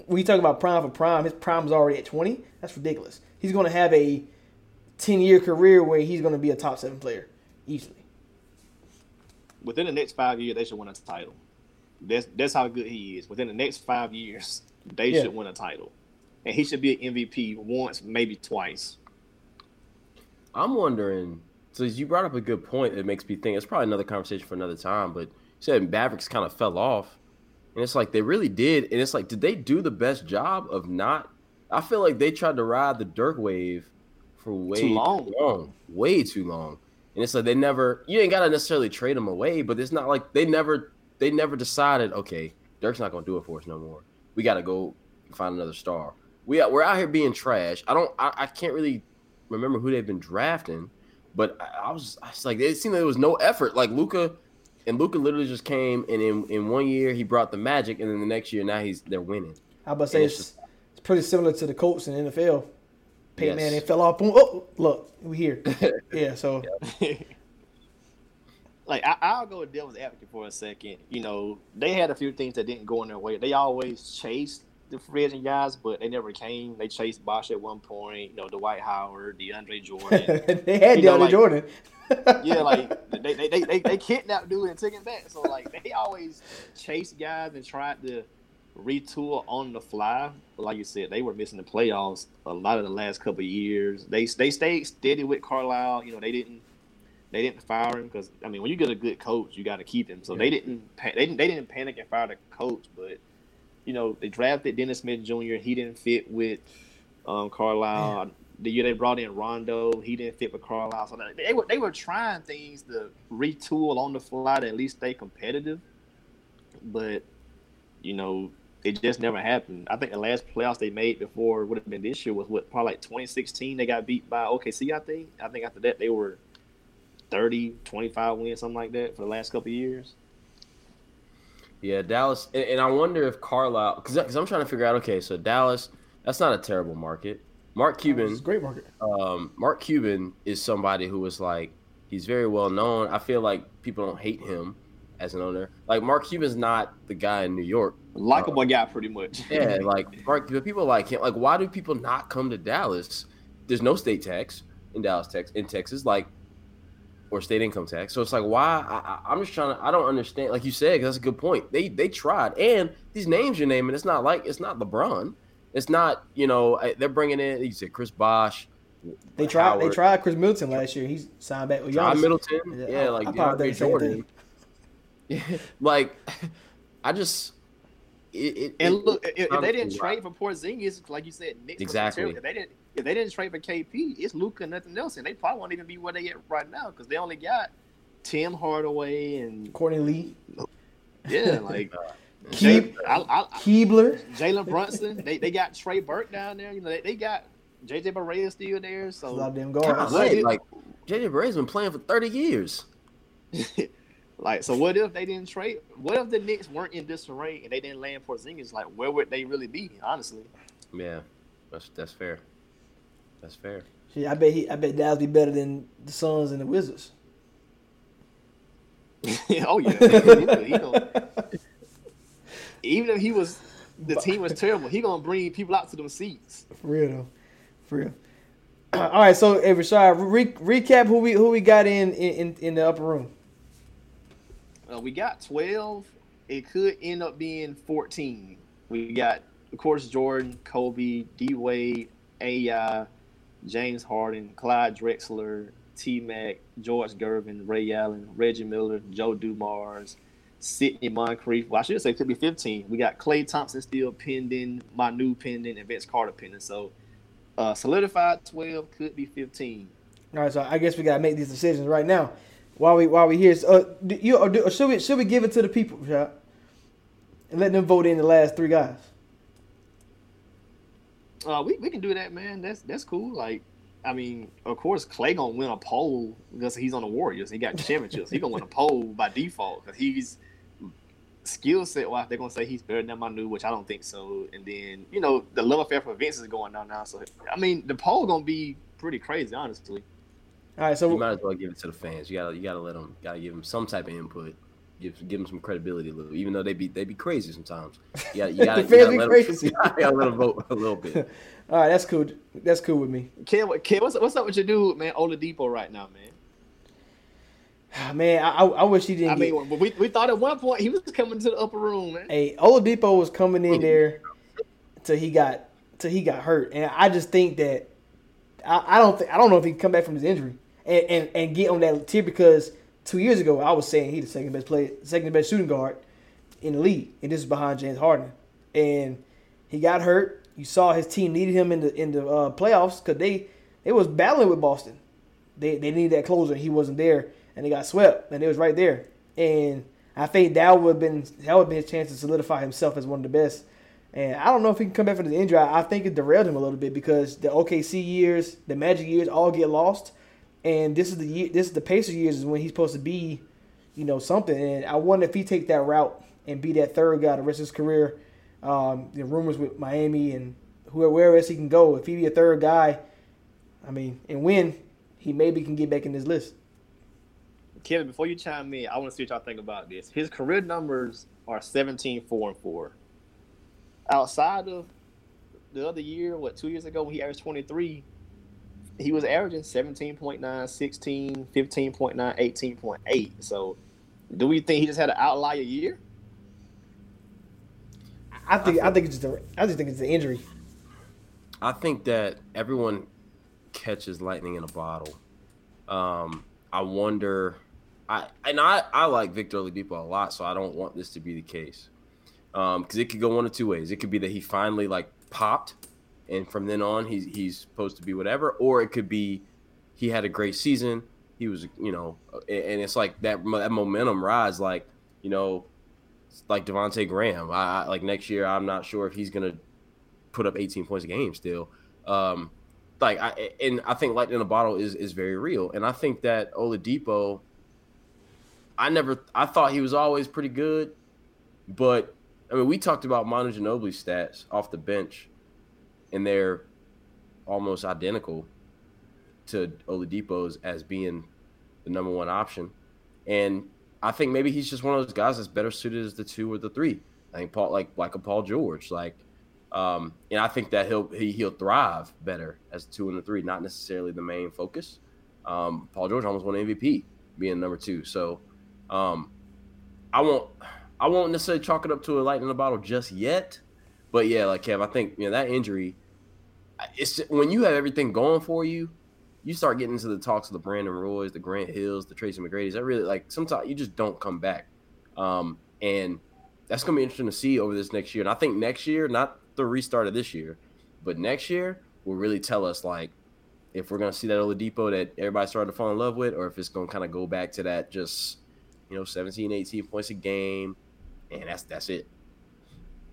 when you talk about prime for prime, his prime's already at 20. That's ridiculous. He's going to have a 10 year career where he's going to be a top seven player easily. Within the next five years, they should win a title. That's that's how good he is. Within the next five years, they Yeah. should win a title, and he should be an MVP once, maybe twice. I'm wondering. So you brought up a good point. That makes me think it's probably another conversation for another time. But you said Mavericks kind of fell off, and it's like they really did. And it's like, did they do the best job of not? I feel like they tried to ride the Dirk wave for way Too long. way too long. And it's like they never. You ain't gotta necessarily trade them away, but it's not like they never. They never decided. Okay, Dirk's not gonna do it for us no more. We gotta go find another star. We out, we're out here being trash. I don't. I, I can't really remember who they've been drafting, but I, I was. I was like, it seemed like there was no effort. Like Luka And Luka literally just came and in, in one year he brought the magic, and then the next year now he's they're winning. I about to say And it's, it's pretty similar to the Colts in the NFL. Peyton Yes. Manning fell off. Boom. Oh, look, we here. yeah. So like I, I'll go with devil's advocate for a second. You know, they had a few things that didn't go in their way. They always chased the free agent guys, but they never came. They chased Bosh at one point. You know, Dwight Howard, DeAndre Jordan. they had You know, DeAndre like- Jordan. yeah, like they they, they, they, they kidnapped dude and took him back. So like they always chased guys and tried to retool on the fly. But like you said, they were missing the playoffs a lot of the last couple of years. They they stayed steady with Carlisle. You know, they didn't they didn't fire him because I mean, when you get a good coach, you got to keep him. So they didn't they didn't they didn't panic and fire the coach, but you know they drafted Dennis Smith Jr. He didn't fit with um, Carlisle. The year they brought in Rondo, he didn't fit with Carlisle. So they were they were trying things to retool on the fly to at least stay competitive, but you know it just never happened. I think the last playoffs they made before would have been this year was what probably like 2016. They got beat by OKC. I think. I think after that they were 30, 25 wins, something like that for the last couple of years. Yeah, Dallas, and, and I wonder if Carlisle, because I'm trying to figure out. Okay, so Dallas, that's not a terrible market. Mark Cuban, It's a great market. um, Mark Cuban is somebody who was like, he's very well known. I feel like people don't hate him as an owner. Like Mark Cuban's not the guy in New York. Likeable guy, pretty much. Yeah, like Mark, but people like him. Like, why do people not come to Dallas? There's no state tax in Dallas, Texas, in Texas, like, or state income tax. So it's like, why? I, I, I'm just trying to. I don't understand. Like you said, 'cause that's a good point. They they tried, and these names you're naming, it's not like it's not LeBron. It's not you know they're bringing in. You said Chris Bosh. They tried. They tried Khris Middleton last year. He's signed back with John Giannis. Middleton. Yeah, Yeah, I- like I probably DeAndre did the same Jordan. like, I just. It, it, And look, it if, if they didn't too trade for Porzingis, like you said, Knicks Exactly. terrible. If they didn't, if they didn't trade for KP, it's Luka nothing else, and they probably won't even be where they at right now because they only got Tim Hardaway and Courtney Lee, yeah, like uh, Keeb- I, I, Kleber. Jalen Brunson. They, they got Trey Burke down there. You know, they, they got JJ Barea still there. So A lot of them God, guards. What if- like JJ Barea's been playing for 30 years. Like, so what if they didn't trade? What if the Knicks weren't in disarray and they didn't land Porzingis? Like, where would they really be? Honestly, Yeah, that's that's fair. That's fair. Shit, I bet he. I bet Dallas be better than the Suns and the Wizards. oh yeah. He- he gonna- even if he was, the team was terrible. He gonna bring people out to them seats. For real though. For real. All right, so hey, Rashad, re- recap who we who we got in in, in the upper room. Uh, we got twelve. It could end up being fourteen. We got, of course, Jordan, Kobe, D Wade, AI, James Harden, Clyde Drexler, T Mac, George Gervin, Ray Allen, Reggie Miller, Joe Dumars, Sidney Moncrief. Well, I should say it could be 15. We got Klay Thompson still pending, Manu pending, and Vince Carter pending. So uh, solidified 12 could be 15. All right, so I guess we gotta make these decisions right now. While we while we here, uh, do you or, do, or should we should we give it to the people, Rashad, and let them vote in the last three guys? Uh, we, we can do that, man. That's that's cool. Like, I mean, of course, Klay gonna win a poll because he's on the Warriors. He got championships. he gonna win a poll by default because he's skill set wise. They're gonna say he's better than Manu, which I don't think so. And then you know the love affair for Vince is going down now. So I mean, the poll gonna be pretty crazy, honestly. All right, so you might as well give it to the fans. You gotta you gotta let them gotta give them some type of input. Give give them some credibility a little, even though they be they be crazy sometimes. You gotta you gotta, The you gotta be let 'em- crazy. you gotta let them vote a little bit. All right, that's cool. That's cool with me. Ken, what- Ken, what's what's up with your dude, man? Oladipo right now, man. Man, I, I I wish he didn't. I get, mean, we, we thought at one point he was coming to the upper room, man. Hey, Oladipo was coming in there till he got till he got hurt, and I just think that I, I don't think I don't know if he can come back from his injury and, and, and get on that tier because two years ago I was saying he's the second best play second best shooting guard in the league, and this is behind James Harden, and he got hurt. You saw his team needed him in the in the uh, playoffs because they they was battling with Boston. They they needed that closer. He wasn't there, and they got swept, and it was right there. And I think that would have been that would have been his chance to solidify himself as one of the best. And I don't know if he can come back from the injury. I think it derailed him a little bit because the OKC years, the Magic years, all get lost. And this is the year, this is the Pacers years is when he's supposed to be, you know, something. And I wonder if he take that route and be that third guy the rest of his career. Um, the rumors with Miami and whoever where else he can go. If he be a third guy, I mean, and win, he maybe can get back in this list. Kevin, before you chime in, I want to see what y'all think about this. His career numbers are 17, 4, and 4. Outside of the other year, what, two years ago when he averaged 23, he was averaging 17.9, 16, 15.9, 18.8. So do we think he just had an outlier year? I think I think it's just a, I just think it's an injury. I think that everyone catches lightning in a bottle. Um, I wonder. I and I, I like Victor Oladipo a lot, so I don't want this to be the case. Um, because it could go one of two ways. It could be that he finally like popped, and from then on he's he's supposed to be whatever, or it could be he had a great season. He was, you know, and it's like that that momentum rise, like you know, like Devonte Graham. I, I like next year. I'm not sure if he's gonna put up 18 points a game still. Um, like I and I think lightning in a bottle is is very real, and I think that Oladipo. I never I thought he was always pretty good, but I mean we talked about Manu Ginobili's stats off the bench, and they're almost identical to Oladipo's as being the number one option, and I think maybe he's just one of those guys that's better suited as the two or the three. I think Paul like like a Paul George like. Um, and I think that he'll he, he'll thrive better as two and the three, not necessarily the main focus. Um, Paul George almost won MVP being number two, so um, I won't I won't necessarily chalk it up to a lightning in the bottle just yet. But yeah, like Kev, I think you know that injury. It's just, when you have everything going for you, you start getting into the talks of the Brandon Roys, the Grant Hills, the Tracy McGrady's. That really like sometimes you just don't come back, um, and that's gonna be interesting to see over this next year. And I think next year, not the restart of this year, but next year will really tell us like if we're gonna see that Oladipo that everybody started to fall in love with, or if it's gonna kind of go back to that just you know 17, 18 points a game, and that's that's it.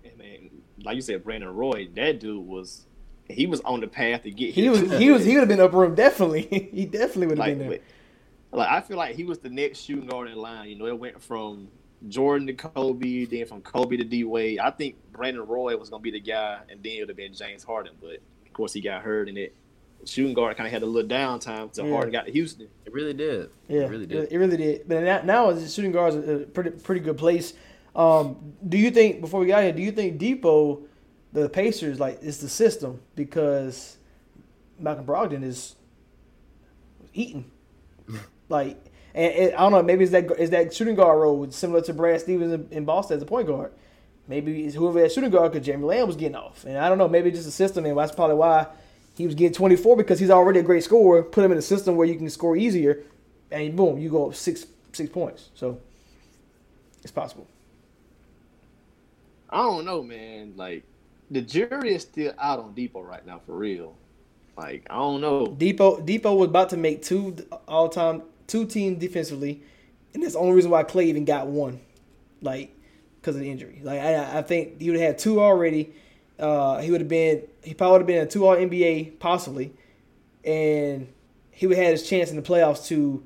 And man, like you said, Brandon Roy, that dude was he was on the path to get He was too. he was he would have been up room definitely. he definitely would have like, been there. but- like I feel like he was the next shooting guard in line. You know, it went from Jordan to Kobe, then from Kobe to D Wade. I think Brandon Roy was gonna be the guy, and then it would have been James Harden. But of course, he got hurt, and it shooting guard kind of had a little downtime. So Yeah. Harden got to Houston. It really did. Yeah, it really did. It, really did. But now, now the shooting guards are a pretty pretty good place. Um, do you think before we got here? Do you think Depot, the Pacers, like is the system because Malcolm Brogdon is eating, like, and, and I don't know. Maybe is that is that shooting guard role similar to Brad Stevens in, in Boston as a point guard? Maybe it's whoever that shooting guard because Jeremy Lamb was getting off, and I don't know. Maybe just a system, and that's probably why he was getting 24 because he's already a great scorer. Put him in a system where you can score easier, and boom, you go up six six points. So it's possible. I don't know, man. Like the jury is still out on Depot right now, for real. Like I don't know. Depot Depot was about to make two all time two teams defensively, and that's the only reason why Klay even got one, like because of the injury. Like I, I think he would have had two already. Uh, he would have been he probably would have been a two All NBA possibly, and he would have had his chance in the playoffs to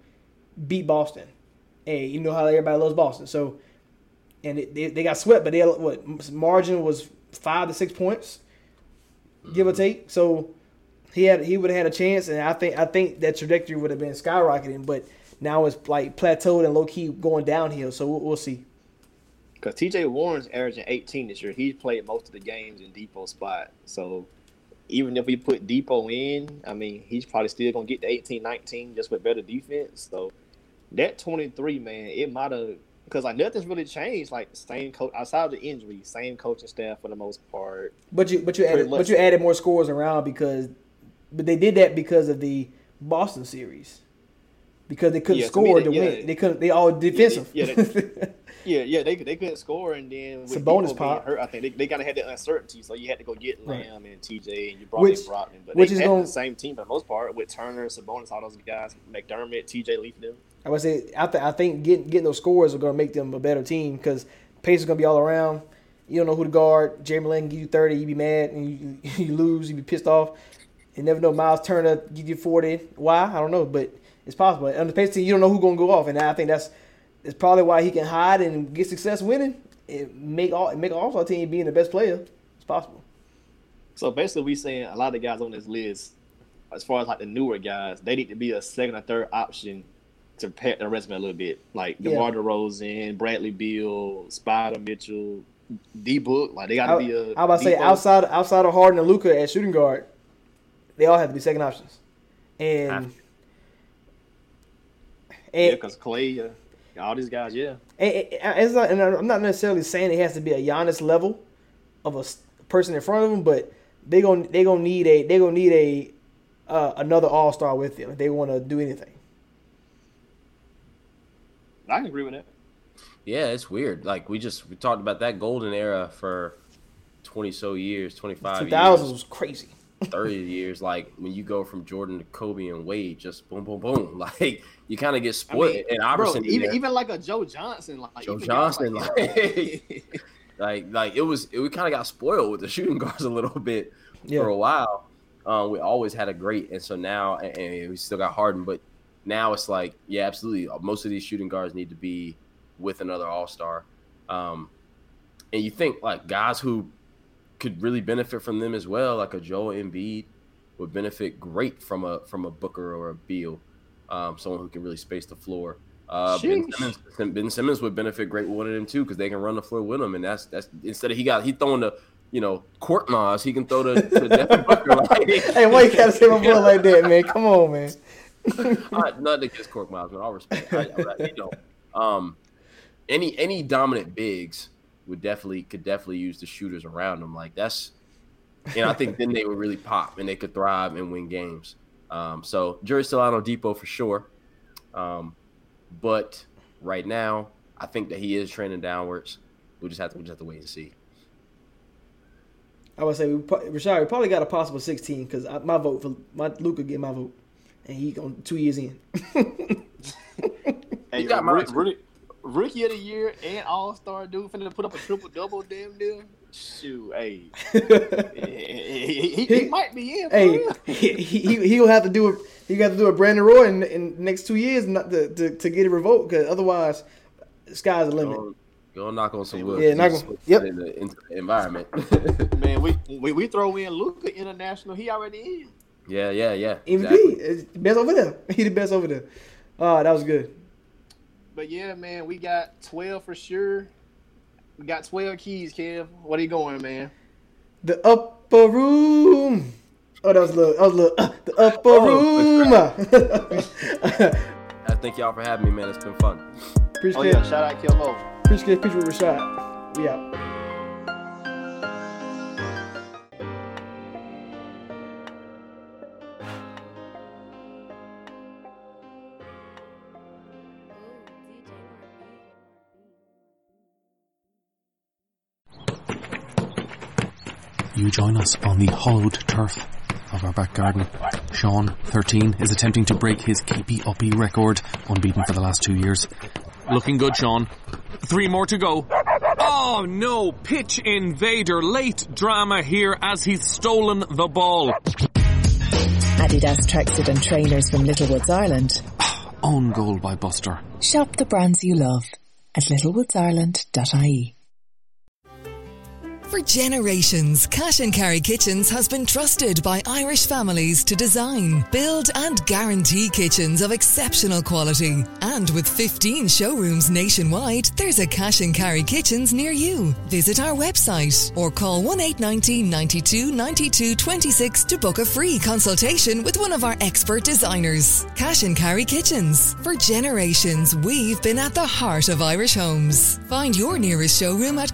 beat Boston. And you know how everybody loves Boston, so and it, they, they got swept, but they had, what margin was five to six points, give or mm-hmm. take. So he had he would have had a chance, and I think I think that trajectory would have been skyrocketing. But now it's like plateaued and low key going downhill. So we'll, we'll see. Because TJ Warren's averaging 18 this year. He's played most of the games in Depot spot. So even if we put Depot in, I mean, he's probably still going to get to 18, 19 just with better defense. So that 23, man, it might have, because like nothing's really changed. Like same coach, outside of the injury, same coaching staff for the most part. But you but you added much. but you added more scores around because, but they did that because of the Boston series. Because they couldn't Yeah, to score they- to yeah, win. They couldn't. They all defensive. Yeah, they, yeah, yeah, they, they couldn't score, and then with It's a bonus pop. hurt, I think they, they kind of had the uncertainty, so you had to go get Right. Lamb and TJ, and you brought Which- in Brogdon. But which they is had gonna- the same team for the most part with Turner, Sabonis, all those guys, McDermott, TJ Leaf, them. I would say I, th- I think getting getting those scores are going to make them a better team because pace is going to be all around. You don't know who to guard. Jeremy Lin give you thirty, you be mad, and you, you lose, you be pissed off. You never know. Miles Turner give you forty. Why? I don't know, but it's possible. On the Pacers team, you don't know who's going to go off, and I think that's it's probably why he can hide and get success winning and make all make All Star team being the best player. It's possible. So basically, we saying a lot of the guys on this list, as far as like the newer guys, they need to be a second or third option to pair their resume a little bit. Like Yeah. DeMar DeRozan, Bradley Beal, Spida Mitchell, D Book. Like they got to I, be a. I about to say outside outside of Harden and Luka at shooting guard, they all have to be second options. And Yeah, and, because Klay, uh, all these guys, yeah. and, and not, and I'm not necessarily saying it has to be a Giannis level of a person in front of them, but they gon' they gonna need a they gonna need a uh, another All Star with them if they want to do anything. I can agree with that. Yeah, it's weird. Like we just we talked about that golden era for twenty so years, twenty five Two years. thousands was crazy. 30 years like when you go from Jordan to Kobe and Wade just boom boom boom like you kind of get I spoiled mean, and bro, Iverson in even there. even like a Joe Johnson, like Joe Johnson like, like like like it was it, we kind of got spoiled with the shooting guards a little bit Yeah. for a while um, we always had a great and so now and, and we still got Harden but now it's like yeah absolutely most of these shooting guards need to be with another all-star um, and you think like guys who could really benefit from them as well like a Joel Embiid would benefit great from a from a Booker or a Beal um, someone who can really space the floor uh, ben, Simmons, Ben Simmons would benefit great with one of them too because they can run the floor with him, and that's that's instead of he got he throwing the you know Korkmaz, he can throw the, to Devin Booker. Like, hey, why you gotta say my boy like that, man? Come on, man. Right, nothing against Korkmaz, man. All respect. I, I, you know, um, any any dominant bigs would definitely could definitely use the shooters around them. Like that's, and I think then they would really pop and they could thrive and win games. Um, so jury's still out on Dipo for sure. Um, but right now, I think that he is trending downwards. We just have to we just have to wait and see. I would say we, Rashad, we probably got a possible 16 because my vote for my Luka get my vote, and he on two years in. Hey, got Rick- mine. Rick- rookie of the year and All Star dude finna put up a triple double, damn deal. Shoot, hey, he, he, he might be in. For hey, real. he, he he'll have to do it. He got to do a Brandon Roy in, in the next two years not to, to, to get it revoked because otherwise, the sky's the limit. Go, go knock on some wood. Yeah, knock on- put yep. In the, into the environment. man, we, we we throw in Luka International. He already in. Yeah, yeah, yeah. MVP, exactly. best over there. He the best over there. Oh, that was good. But yeah, man, we got twelve for sure. We got twelve keys, Kev. What are you going, man? The upper room. Oh, that was a little. That was a little. uh, the upper Oh, room. I thank y'all for having me, man. It's been fun. Appreciate Oh yeah, shout out Kilmo. Appreciate picture with Rashad. We out. You join us on the hollowed turf of our back garden. Sean, 13, is attempting to break his keepy uppy record, unbeaten for the last two years. Looking good, Sean. Three more to go. Oh no, pitch invader, late drama here as he's stolen the ball. Adidas tracksuit and trainers from Littlewoods, Ireland. Own goal by Buster. Shop the brands you love at littlewoodsIreland.ie. For generations, Cash and Carry Kitchens has been trusted by Irish families to design, build and guarantee kitchens of exceptional quality. And with 15 showrooms nationwide, there's a Cash and Carry Kitchens near you. Visit our website or call 1890 92 92 26 to book a free consultation with one of our expert designers. Cash and Carry Kitchens. For generations, we've been at the heart of Irish homes. Find your nearest showroom at